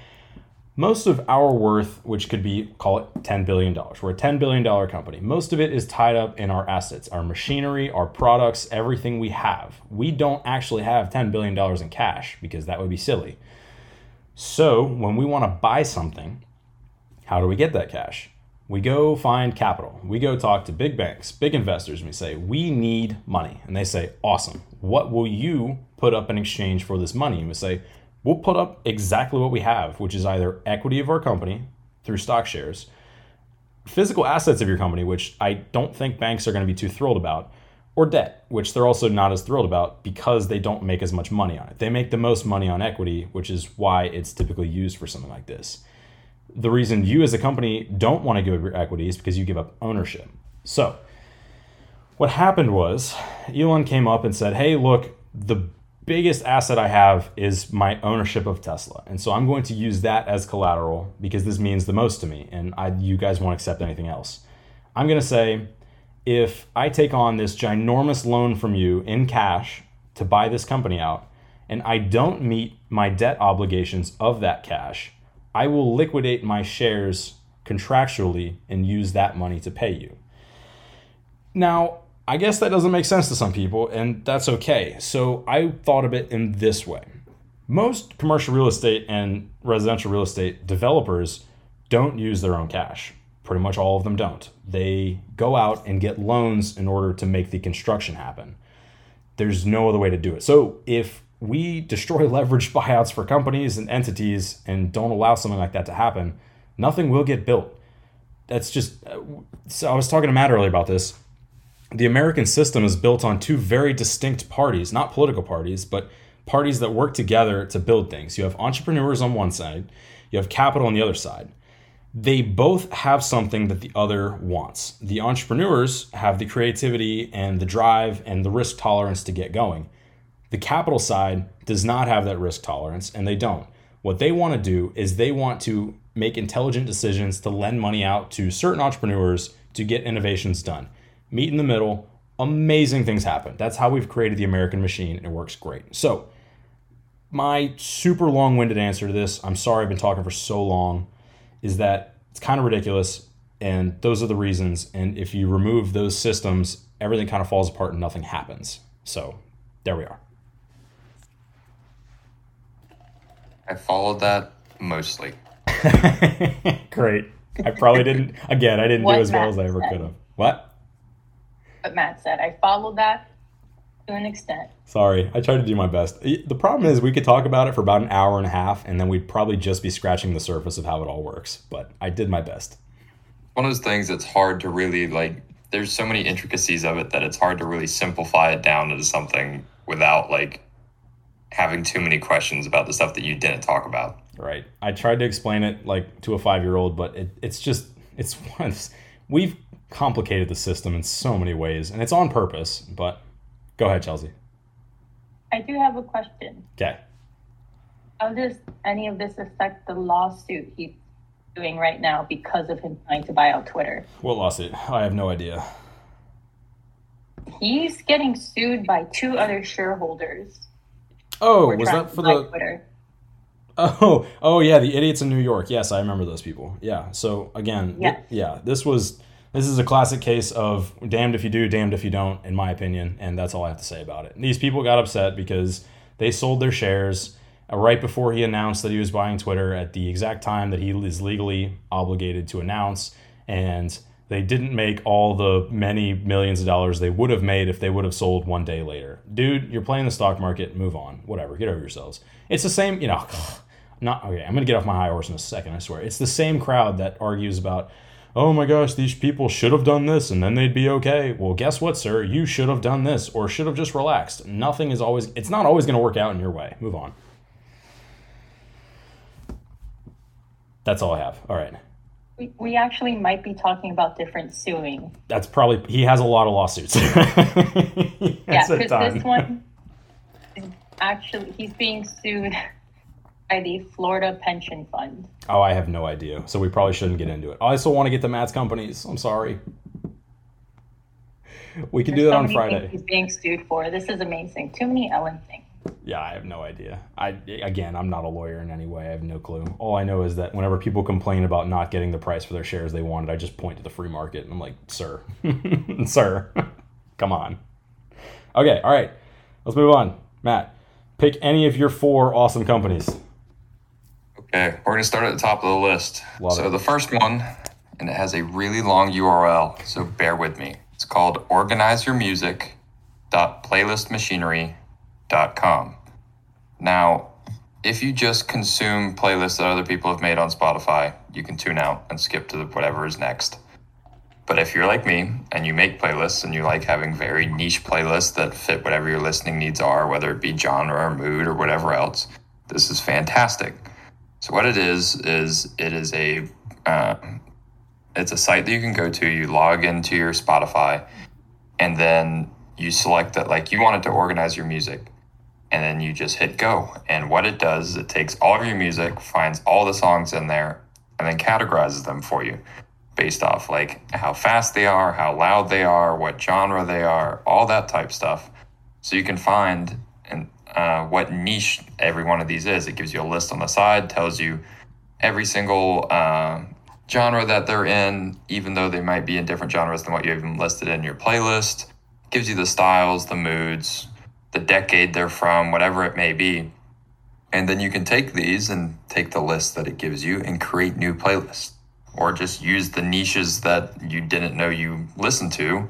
most of our worth, which could be, call it $10 billion. We're a $10 billion company. Most of it is tied up in our assets, our machinery, our products, everything we have. We don't actually have $10 billion in cash because that would be silly. So when we want to buy something, how do we get that cash? We go find capital. We go talk to big banks, big investors, and we say, We need money. And they say, Awesome. What will you put up in exchange for this money? And we say, we'll put up exactly what we have, which is either equity of our company through stock shares, physical assets of your company, which I don't think banks are going to be too thrilled about, or debt, which they're also not as thrilled about because they don't make as much money on it. They make the most money on equity, which is why it's typically used for something like this. The reason you as a company don't want to give up your equity is because you give up ownership. So, what happened was Elon came up and said, Hey, look, the biggest asset I have is my ownership of Tesla. And so I'm going to use that as collateral because this means the most to me and I you guys won't accept anything else. I'm going to say if I take on this ginormous loan from you in cash to buy this company out and I don't meet my debt obligations of that cash, I will liquidate my shares contractually and use that money to pay you. Now, I guess that doesn't make sense to some people, and that's okay. So I thought of it in this way most commercial real estate and residential real estate developers don't use their own cash. Pretty much all of them don't. They go out and get loans in order to make the construction happen. There's no other way to do it. So if we destroy leveraged buyouts for companies and entities and don't allow something like that to happen, nothing will get built. That's just. Uh, so I was talking to Matt earlier about this the American system is built on two very distinct parties, not political parties, but parties that work together to build things. You have entrepreneurs on one side, you have capital on the other side. They both have something that the other wants. The entrepreneurs have the creativity and the drive and the risk tolerance to get going. The capital side does not have that risk tolerance, and they don't. What they want to do is they want to make intelligent decisions to lend money out to certain entrepreneurs to get innovations done meet in the middle, amazing things happen. That's how we've created the American machine, and it works great. So, my super long winded answer to this, I'm sorry I've been talking for so long, is that it's kind of ridiculous, and those are the reasons. And if you remove those systems, everything kind of falls apart and nothing happens. So, there we are. I followed that mostly. Great. I probably didn't, again, I didn't what do as well as I ever could have. What? what Matt said. I followed that to an extent. Sorry, I tried to do my best. The problem is we could talk about it for about an hour and a half, and then we'd probably just be scratching the surface of how it all works. But I did my best. One of those things that's hard to really like. There's so many intricacies of it that it's hard to really simplify it down into something without like having too many questions about the stuff that you didn't talk about. Right. I tried to explain it like to a five year old, but it, it's just it's once we've complicated the system in so many ways, and it's on purpose. But go ahead, Chelsea. I do have a question. Okay. How does any of this affect the lawsuit he's doing right now because of him trying to buy out Twitter? What lawsuit? I have no idea. He's getting sued by two other shareholders. Oh, was that for the Twitter. Oh, oh yeah, the idiots in New York. Yes, I remember those people. Yeah. So again, yes. th- yeah, this was this is a classic case of damned if you do, damned if you don't, in my opinion, and that's all I have to say about it. These people got upset because they sold their shares uh, right before he announced that he was buying Twitter at the exact time that he is legally obligated to announce, and they didn't make all the many millions of dollars they would have made if they would have sold one day later. Dude, you're playing the stock market, move on. Whatever, get over yourselves. It's the same, you know, not okay, I'm to get off my high horse in a second, I swear. It's the same crowd that argues about oh my gosh, these people should have done this and then they'd be okay. Well, guess what, sir? You should have done this or should have just relaxed. Nothing is always, it's not always to work out in your way. Move on. That's all I have. All right. We, we actually might be talking about different suing. That's probably, he has a lot of lawsuits. yeah, because this one is actually, he's being sued by the Florida Pension Fund. Oh, I have no idea. So we probably shouldn't get into it. I also want to get the Matt's companies. I'm sorry. We can do that so on Friday. He's being sued for. This is amazing. Too many Elon things. Yeah, I have no idea. I again, I'm not a lawyer in any way. I have no clue. All I know is that whenever people complain about not getting the price for their shares they wanted, I just point to the free market and I'm like, "Sir, sir, come on." Okay, all right. Let's move on. Matt, pick any of your four awesome companies. Okay, we're going to start at the top of the list. Love so it. the first one, and it has a really long URL, so bear with me. It's called organizeyourmusic.playlistmachinery.com. Now, if you just consume playlists that other people have made on Spotify, you can tune out and skip to the, whatever is next. But if you're like me and you make playlists and you like having very niche playlists that fit whatever your listening needs are, whether it be genre or mood or whatever else, this is fantastic. So what it is is it is a uh, it's a site that you can go to. You log into your Spotify, and then you select that like you wanted to organize your music, and then you just hit go. And what it does is it takes all of your music, finds all the songs in there, and then categorizes them for you based off like how fast they are, how loud they are, what genre they are, all that type stuff. So you can find and uh, what niche every one of these is. It gives you a list on the side, tells you every single uh, genre that they're in, even though they might be in different genres than what you have listed in your playlist. Gives you the styles, the moods, the decade they're from, whatever it may be. And then you can take these and take the list that it gives you and create new playlists. Or just use the niches that you didn't know you listened to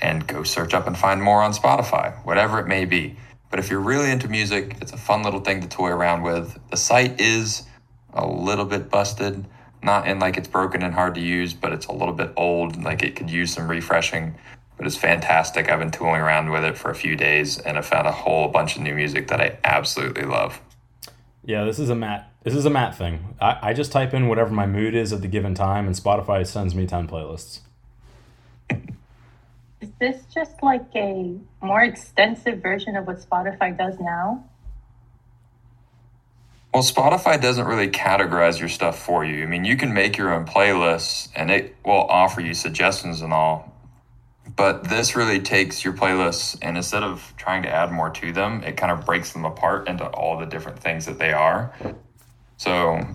and go search up and find more on Spotify, whatever it may be. But if you're really into music, it's a fun little thing to toy around with. The site is a little bit busted, not in like it's broken and hard to use, but it's a little bit old, like it could use some refreshing. But it's fantastic. I've been tooling around with it for a few days and I found a whole bunch of new music that I absolutely love. Yeah, this is a Matt. This is a Matt thing. I, I just type in whatever my mood is at the given time, and Spotify sends me ten playlists. Is this just like a more extensive version of what Spotify does now? Well, Spotify doesn't really categorize your stuff for you. I mean, you can make your own playlists and it will offer you suggestions and all. But this really takes your playlists and instead of trying to add more to them, it kind of breaks them apart into all the different things that they are. So,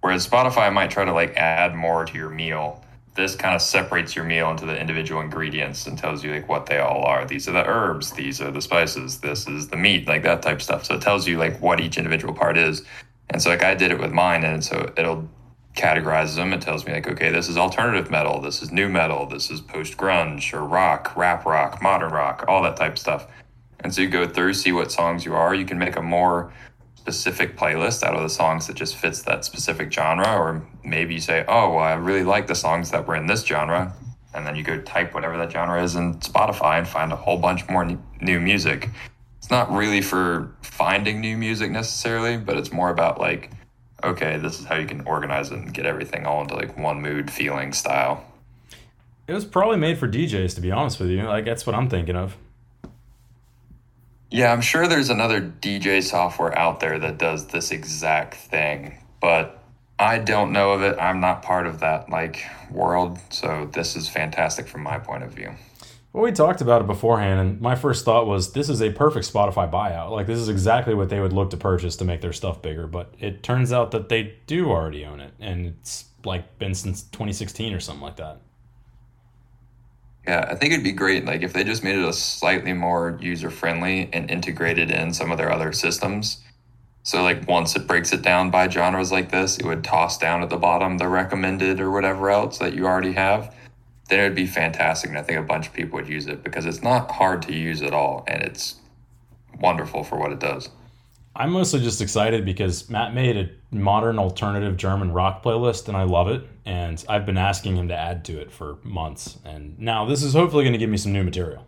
whereas Spotify might try to like add more to your meal, this kind of separates your meal into the individual ingredients and tells you like what they all are. These are the herbs, these are the spices, this is the meat, like that type stuff. So it tells you like what each individual part is. And so like I did it with mine and so it'll categorize them. It tells me like, okay, this is alternative metal, this is nu metal, this is post grunge or rock, rap rock, modern rock, all that type of stuff. And so you go through, see what songs you are. You can make a more specific playlist out of the songs that just fits that specific genre or maybe you say oh well i really like the songs that were in this genre and then you go type whatever that genre is in spotify and find a whole bunch more new music it's not really for finding new music necessarily but it's more about like okay this is how you can organize it and get everything all into like one mood feeling style It was probably made for DJs, to be honest with you. Like that's what I'm thinking of. Yeah, I'm sure there's another DJ software out there that does this exact thing, but I don't know of it. I'm not part of that like world, so this is fantastic from my point of view. Well, we talked about it beforehand, and my first thought was this is a perfect Spotify buyout. Like this is exactly what they would look to purchase to make their stuff bigger. But it turns out that they do already own it, and it's like been since 2016 or something like that. Yeah, I think it'd be great like if they just made it a slightly more user friendly and integrated in some of their other systems. So like once it breaks it down by genres like this, it would toss down at the bottom the recommended or whatever else that you already have. Then it would be fantastic, and I think a bunch of people would use it because it's not hard to use at all, and it's wonderful for what it does. I'm mostly just excited because Matt made a modern alternative German rock playlist, and I love it. And I've been asking him to add to it for months, and now this is hopefully going to give me some new material.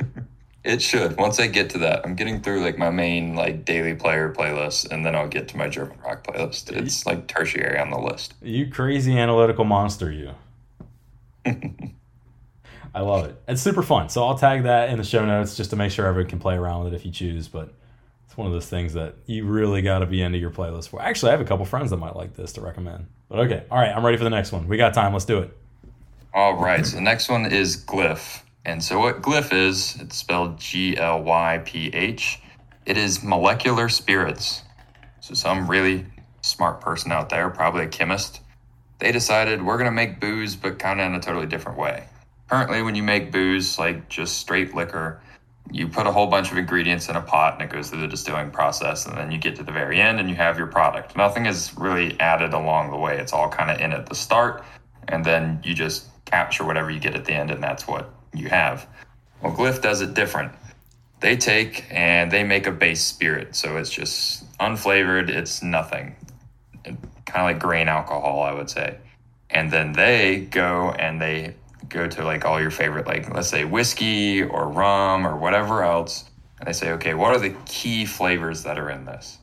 It should. Once I get to that, I'm getting through like my main like daily player playlist, and then I'll get to my German rock playlist. It's like tertiary on the list. You crazy analytical monster, you. I love it. It's super fun. So I'll tag that in the show notes just to make sure everyone can play around with it if you choose. But It's one of those things that you really got to be into your playlist for. Actually, I have a couple friends that might like this to recommend. But okay, all right, I'm ready for the next one. We got time. Let's do it. All right. So the next one is Glyph. And so what Glyph is, it's spelled G L Y P H. It is molecular spirits. So some really smart person out there, probably a chemist, they decided we're going to make booze, but kind of in a totally different way. Currently, when you make booze, like just straight liquor, you put a whole bunch of ingredients in a pot and it goes through the distilling process and then you get to the very end and you have your product. Nothing is really added along the way. It's all kind of in at the start and then you just capture whatever you get at the end and that's what you have. Well glyph does it different. They take and they make a base spirit so it's just unflavored it's nothing kind of like grain alcohol i would say. And then they go and they go to like all your favorite like let's say whiskey or rum or whatever else and they say okay what are the key flavors that are in this?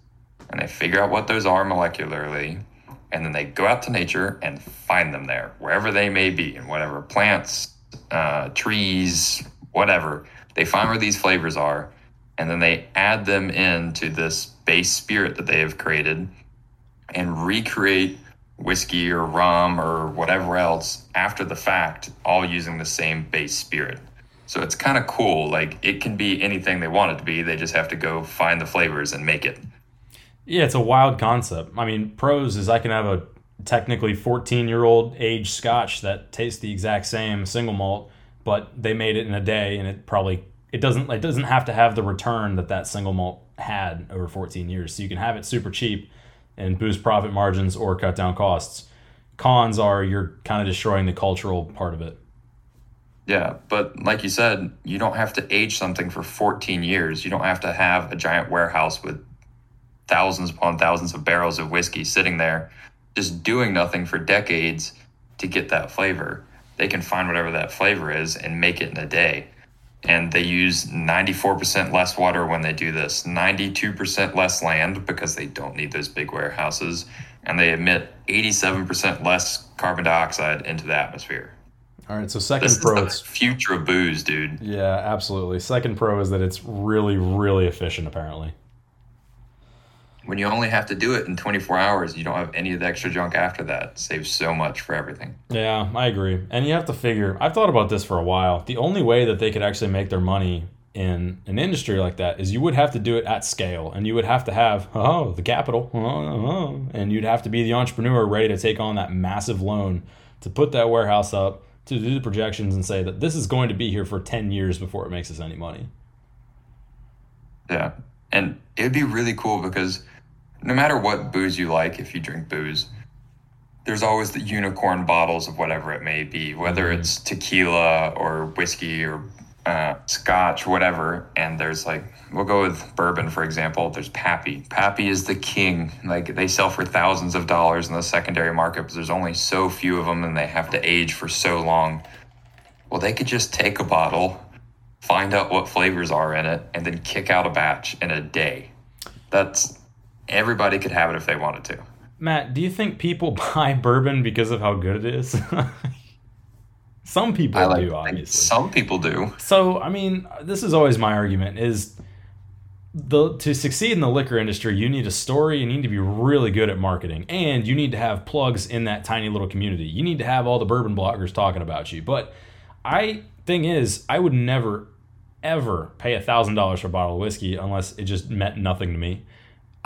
And they figure out what those are molecularly and then they go out to nature and find them there wherever they may be in whatever plants uh, trees whatever. They find where these flavors are and then they add them into this base spirit that they have created and recreate whiskey or rum or whatever else after the fact, all using the same base spirit. So it's kind of cool. Like it can be anything they want it to be. They just have to go find the flavors and make it. Yeah, it's a wild concept. I mean, pros is I can have a technically 14 year old age scotch that tastes the exact same single malt, but they made it in a day and it probably it doesn't it doesn't have to have the return that that single malt had over 14 years. So you can have it super cheap and boost profit margins or cut down costs. Cons are you're kind of destroying the cultural part of it. Yeah, but like you said, you don't have to age something for 14 years. You don't have to have a giant warehouse with thousands upon thousands of barrels of whiskey sitting there just doing nothing for decades to get that flavor. They can find whatever that flavor is and make it in a day and they use 94% less water when they do this, 92% less land because they don't need those big warehouses, and they emit 87% less carbon dioxide into the atmosphere. All right, so second this pro, is the future of booze, dude. Yeah, absolutely. Second pro is that it's really, really efficient. Apparently, when you only have to do it in 24 hours, you don't have any of the extra junk after that. Saves so much for everything. Yeah, I agree. And you have to figure, I've thought about this for a while. The only way that they could actually make their money in an industry like that is you would have to do it at scale and you would have to have oh the capital oh, oh, and you'd have to be the entrepreneur ready to take on that massive loan to put that warehouse up to do the projections and say that this is going to be here for 10 years before it makes us any money yeah and it would be really cool because no matter what booze you like, if you drink booze, there's always the unicorn bottles of whatever it may be, whether mm-hmm. it's tequila or whiskey or uh, scotch, whatever. And there's like, we'll go with bourbon, for example. There's Pappy. Pappy is the king. Like they sell for thousands of dollars in the secondary market, but there's only so few of them and they have to age for so long. Well, they could just take a bottle, find out what flavors are in it, and then kick out a batch in a day. That's everybody could have it if they wanted to. Matt, do you think people buy bourbon because of how good it is? some people like do, obviously. Some people do. So, I mean, this is always my argument is the to succeed in the liquor industry, you need a story, you need to be really good at marketing, and you need to have plugs in that tiny little community. You need to have all the bourbon bloggers talking about you. But I thing is, I would never ever pay a thousand dollars for a bottle of whiskey unless it just meant nothing to me.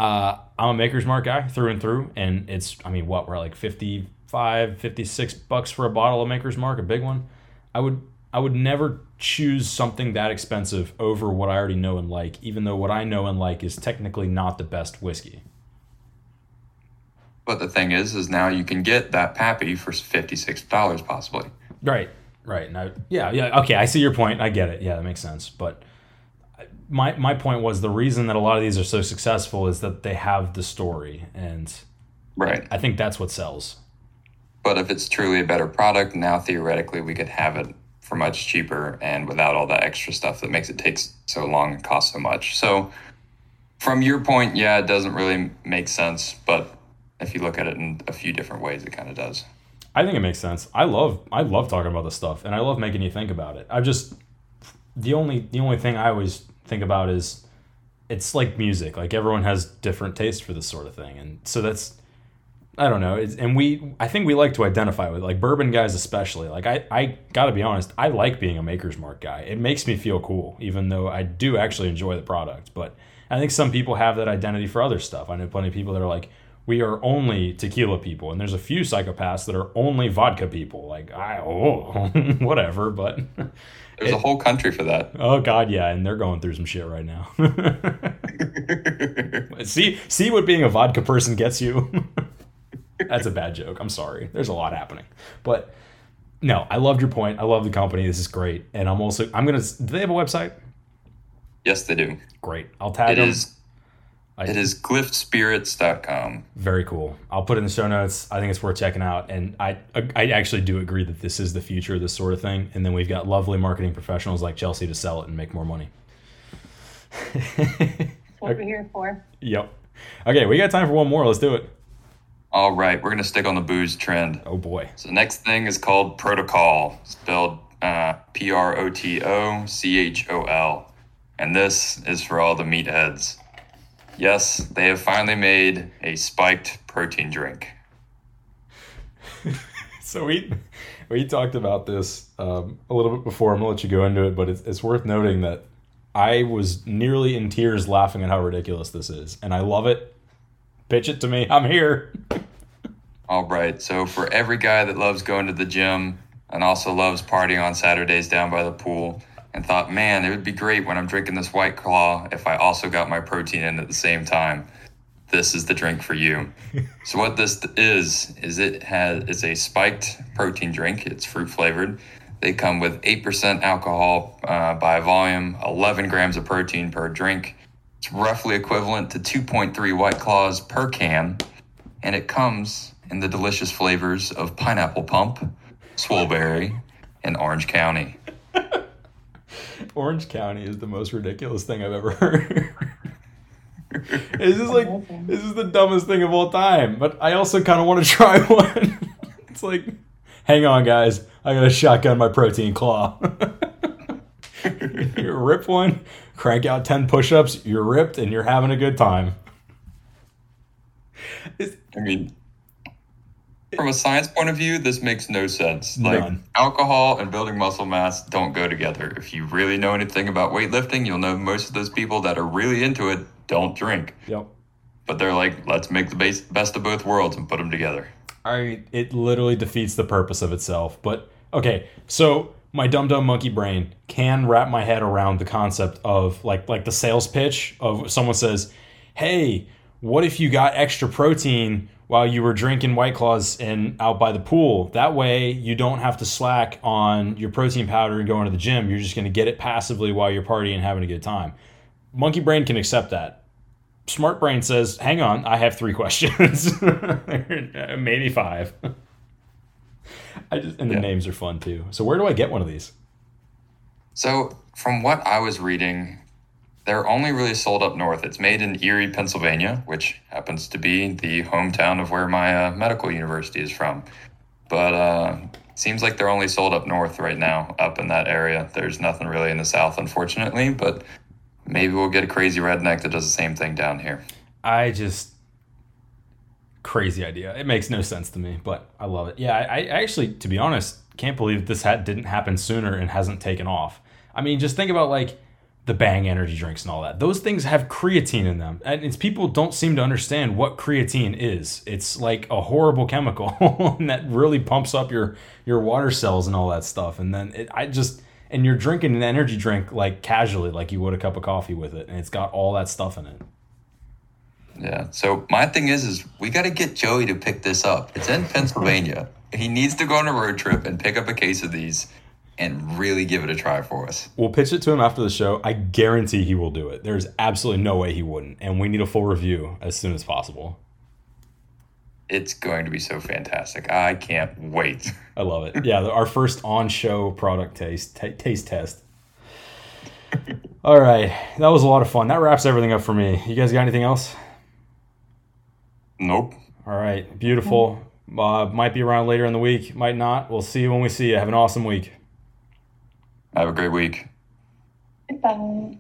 Uh, I'm a Maker's Mark guy through and through, and it's I mean what we're like 55, 56 bucks for a bottle of Maker's Mark, a big one. I would I would never choose something that expensive over what I already know and like, even though what I know and like is technically not the best whiskey. But the thing is, is now you can get that Pappy for fifty six dollars possibly. Right, right. Now, yeah, yeah. Okay, I see your point. I get it. Yeah, that makes sense. But my my point was the reason that a lot of these are so successful is that they have the story and right. I think that's what sells. But if it's truly a better product now theoretically we could have it for much cheaper and without all that extra stuff that makes it take so long and cost so much. So from your point yeah it doesn't really make sense but if you look at it in a few different ways it kind of does. I think it makes sense. I love i love talking about this stuff and i love making you think about it. I just the only the only thing i always think about is it's like music. Like everyone has different taste for this sort of thing, and so that's I don't know. It's, and we I think we like to identify with like bourbon guys especially. Like I I got to be honest, I like being a Maker's Mark guy. It makes me feel cool, even though I do actually enjoy the product. But I think some people have that identity for other stuff. I know plenty of people that are like, we are only tequila people, and there's a few psychopaths that are only vodka people. Like I oh whatever, but There's a whole country for that. oh god yeah, and they're going through some shit right now. see see what being a vodka person gets you. That's a bad joke. I'm sorry. There's a lot happening, but no, I loved your point. I love the company. This is great, and I'm also I'm gonna. Do they have a website? yes, they do. Great. I'll tag It them. is. I- It is glyphspirits.com. Very cool. I'll put it in the show notes. I think it's worth checking out. And I I actually do agree that this is the future of this sort of thing. And then we've got lovely marketing professionals like Chelsea to sell it and make more money. That's what we're here for. yep. Okay, we got time for one more. Let's do it. All right, we're gonna stick on the booze trend. Oh boy. So next thing is called Protochol, spelled uh, P R O T O C H O L, and this is for all the meatheads. Yes, they have finally made a spiked protein drink. So we we talked about this um, a little bit before. I'm gonna let you go into it, but it's, it's worth noting that I was nearly in tears laughing at how ridiculous this is, and I love it. Pitch it to me. I'm here. All right, so for every guy that loves going to the gym and also loves partying on Saturdays down by the pool, and thought, man, it would be great when I'm drinking this White Claw if I also got my protein in at the same time. This is the drink for you. so what this is is it has it's a spiked protein drink. It's fruit flavored. They come with eight percent alcohol uh, by volume, 11 grams of protein per drink. It's roughly equivalent to 2.3 White Claws per can, and it comes in the delicious flavors of pineapple pump, swillberry, and Orange County. Orange County is the most ridiculous thing I've ever heard. this is like this is the dumbest thing of all time. But I also kind of want to try one. it's like, hang on, guys, I gotta shotgun my protein claw. you rip one, crank out ten push-ups. You're ripped, and you're having a good time. It's- I mean, from a science point of view, this makes no sense. Like None. alcohol and building muscle mass don't go together. If you really know anything about weightlifting, you'll know most of those people that are really into it don't drink. Yep. But they're like, let's make the base, best of both worlds and put them together. I it literally defeats the purpose of itself. But okay, so my dumb dumb monkey brain can wrap my head around the concept of like like the sales pitch of someone says, "Hey, what if you got extra protein while you were drinking White Claws and out by the pool? That way you don't have to slack on your protein powder and going to the gym. You're just going to get it passively while you're partying and having a good time." Monkey brain can accept that smart brain says, "Hang on, I have three questions, maybe five. I just and the Yeah. names are fun too. So where do I get one of these? So, from what I was reading, they're only really sold up north. It's made in Erie, Pennsylvania, which happens to be the hometown of where my uh, medical university is from. But uh, seems like they're only sold up north right now, up in that area. There's nothing really in the south, unfortunately. But maybe we'll get a crazy redneck that does the same thing down here. I just crazy idea. It makes no sense to me, but I love it. Yeah, I, I actually, to be honest, can't believe this hat didn't happen sooner and hasn't taken off. I mean, just think about like the Bang energy drinks and all that. Those things have creatine in them, and it's people don't seem to understand what creatine is. It's like a horrible chemical that really pumps up your your water cells and all that stuff. And then it, I just and you're drinking an energy drink like casually, like you would a cup of coffee with it, and it's got all that stuff in it. Yeah. So my thing is, is we got to get Joey to pick this up. It's in Pennsylvania. he needs to go on a road trip and pick up a case of these, and really give it a try for us. We'll pitch it to him after the show. I guarantee he will do it. There's absolutely no way he wouldn't. And we need a full review as soon as possible. It's going to be so fantastic. I can't wait. I love it. Yeah, our first on-show product taste ta taste test. All right, that was a lot of fun. That wraps everything up for me. You guys got anything else? Nope. All right, beautiful. Uh, might be around later in the week, might not. We'll see you when we see you. Have an awesome week. Have a great week. Goodbye.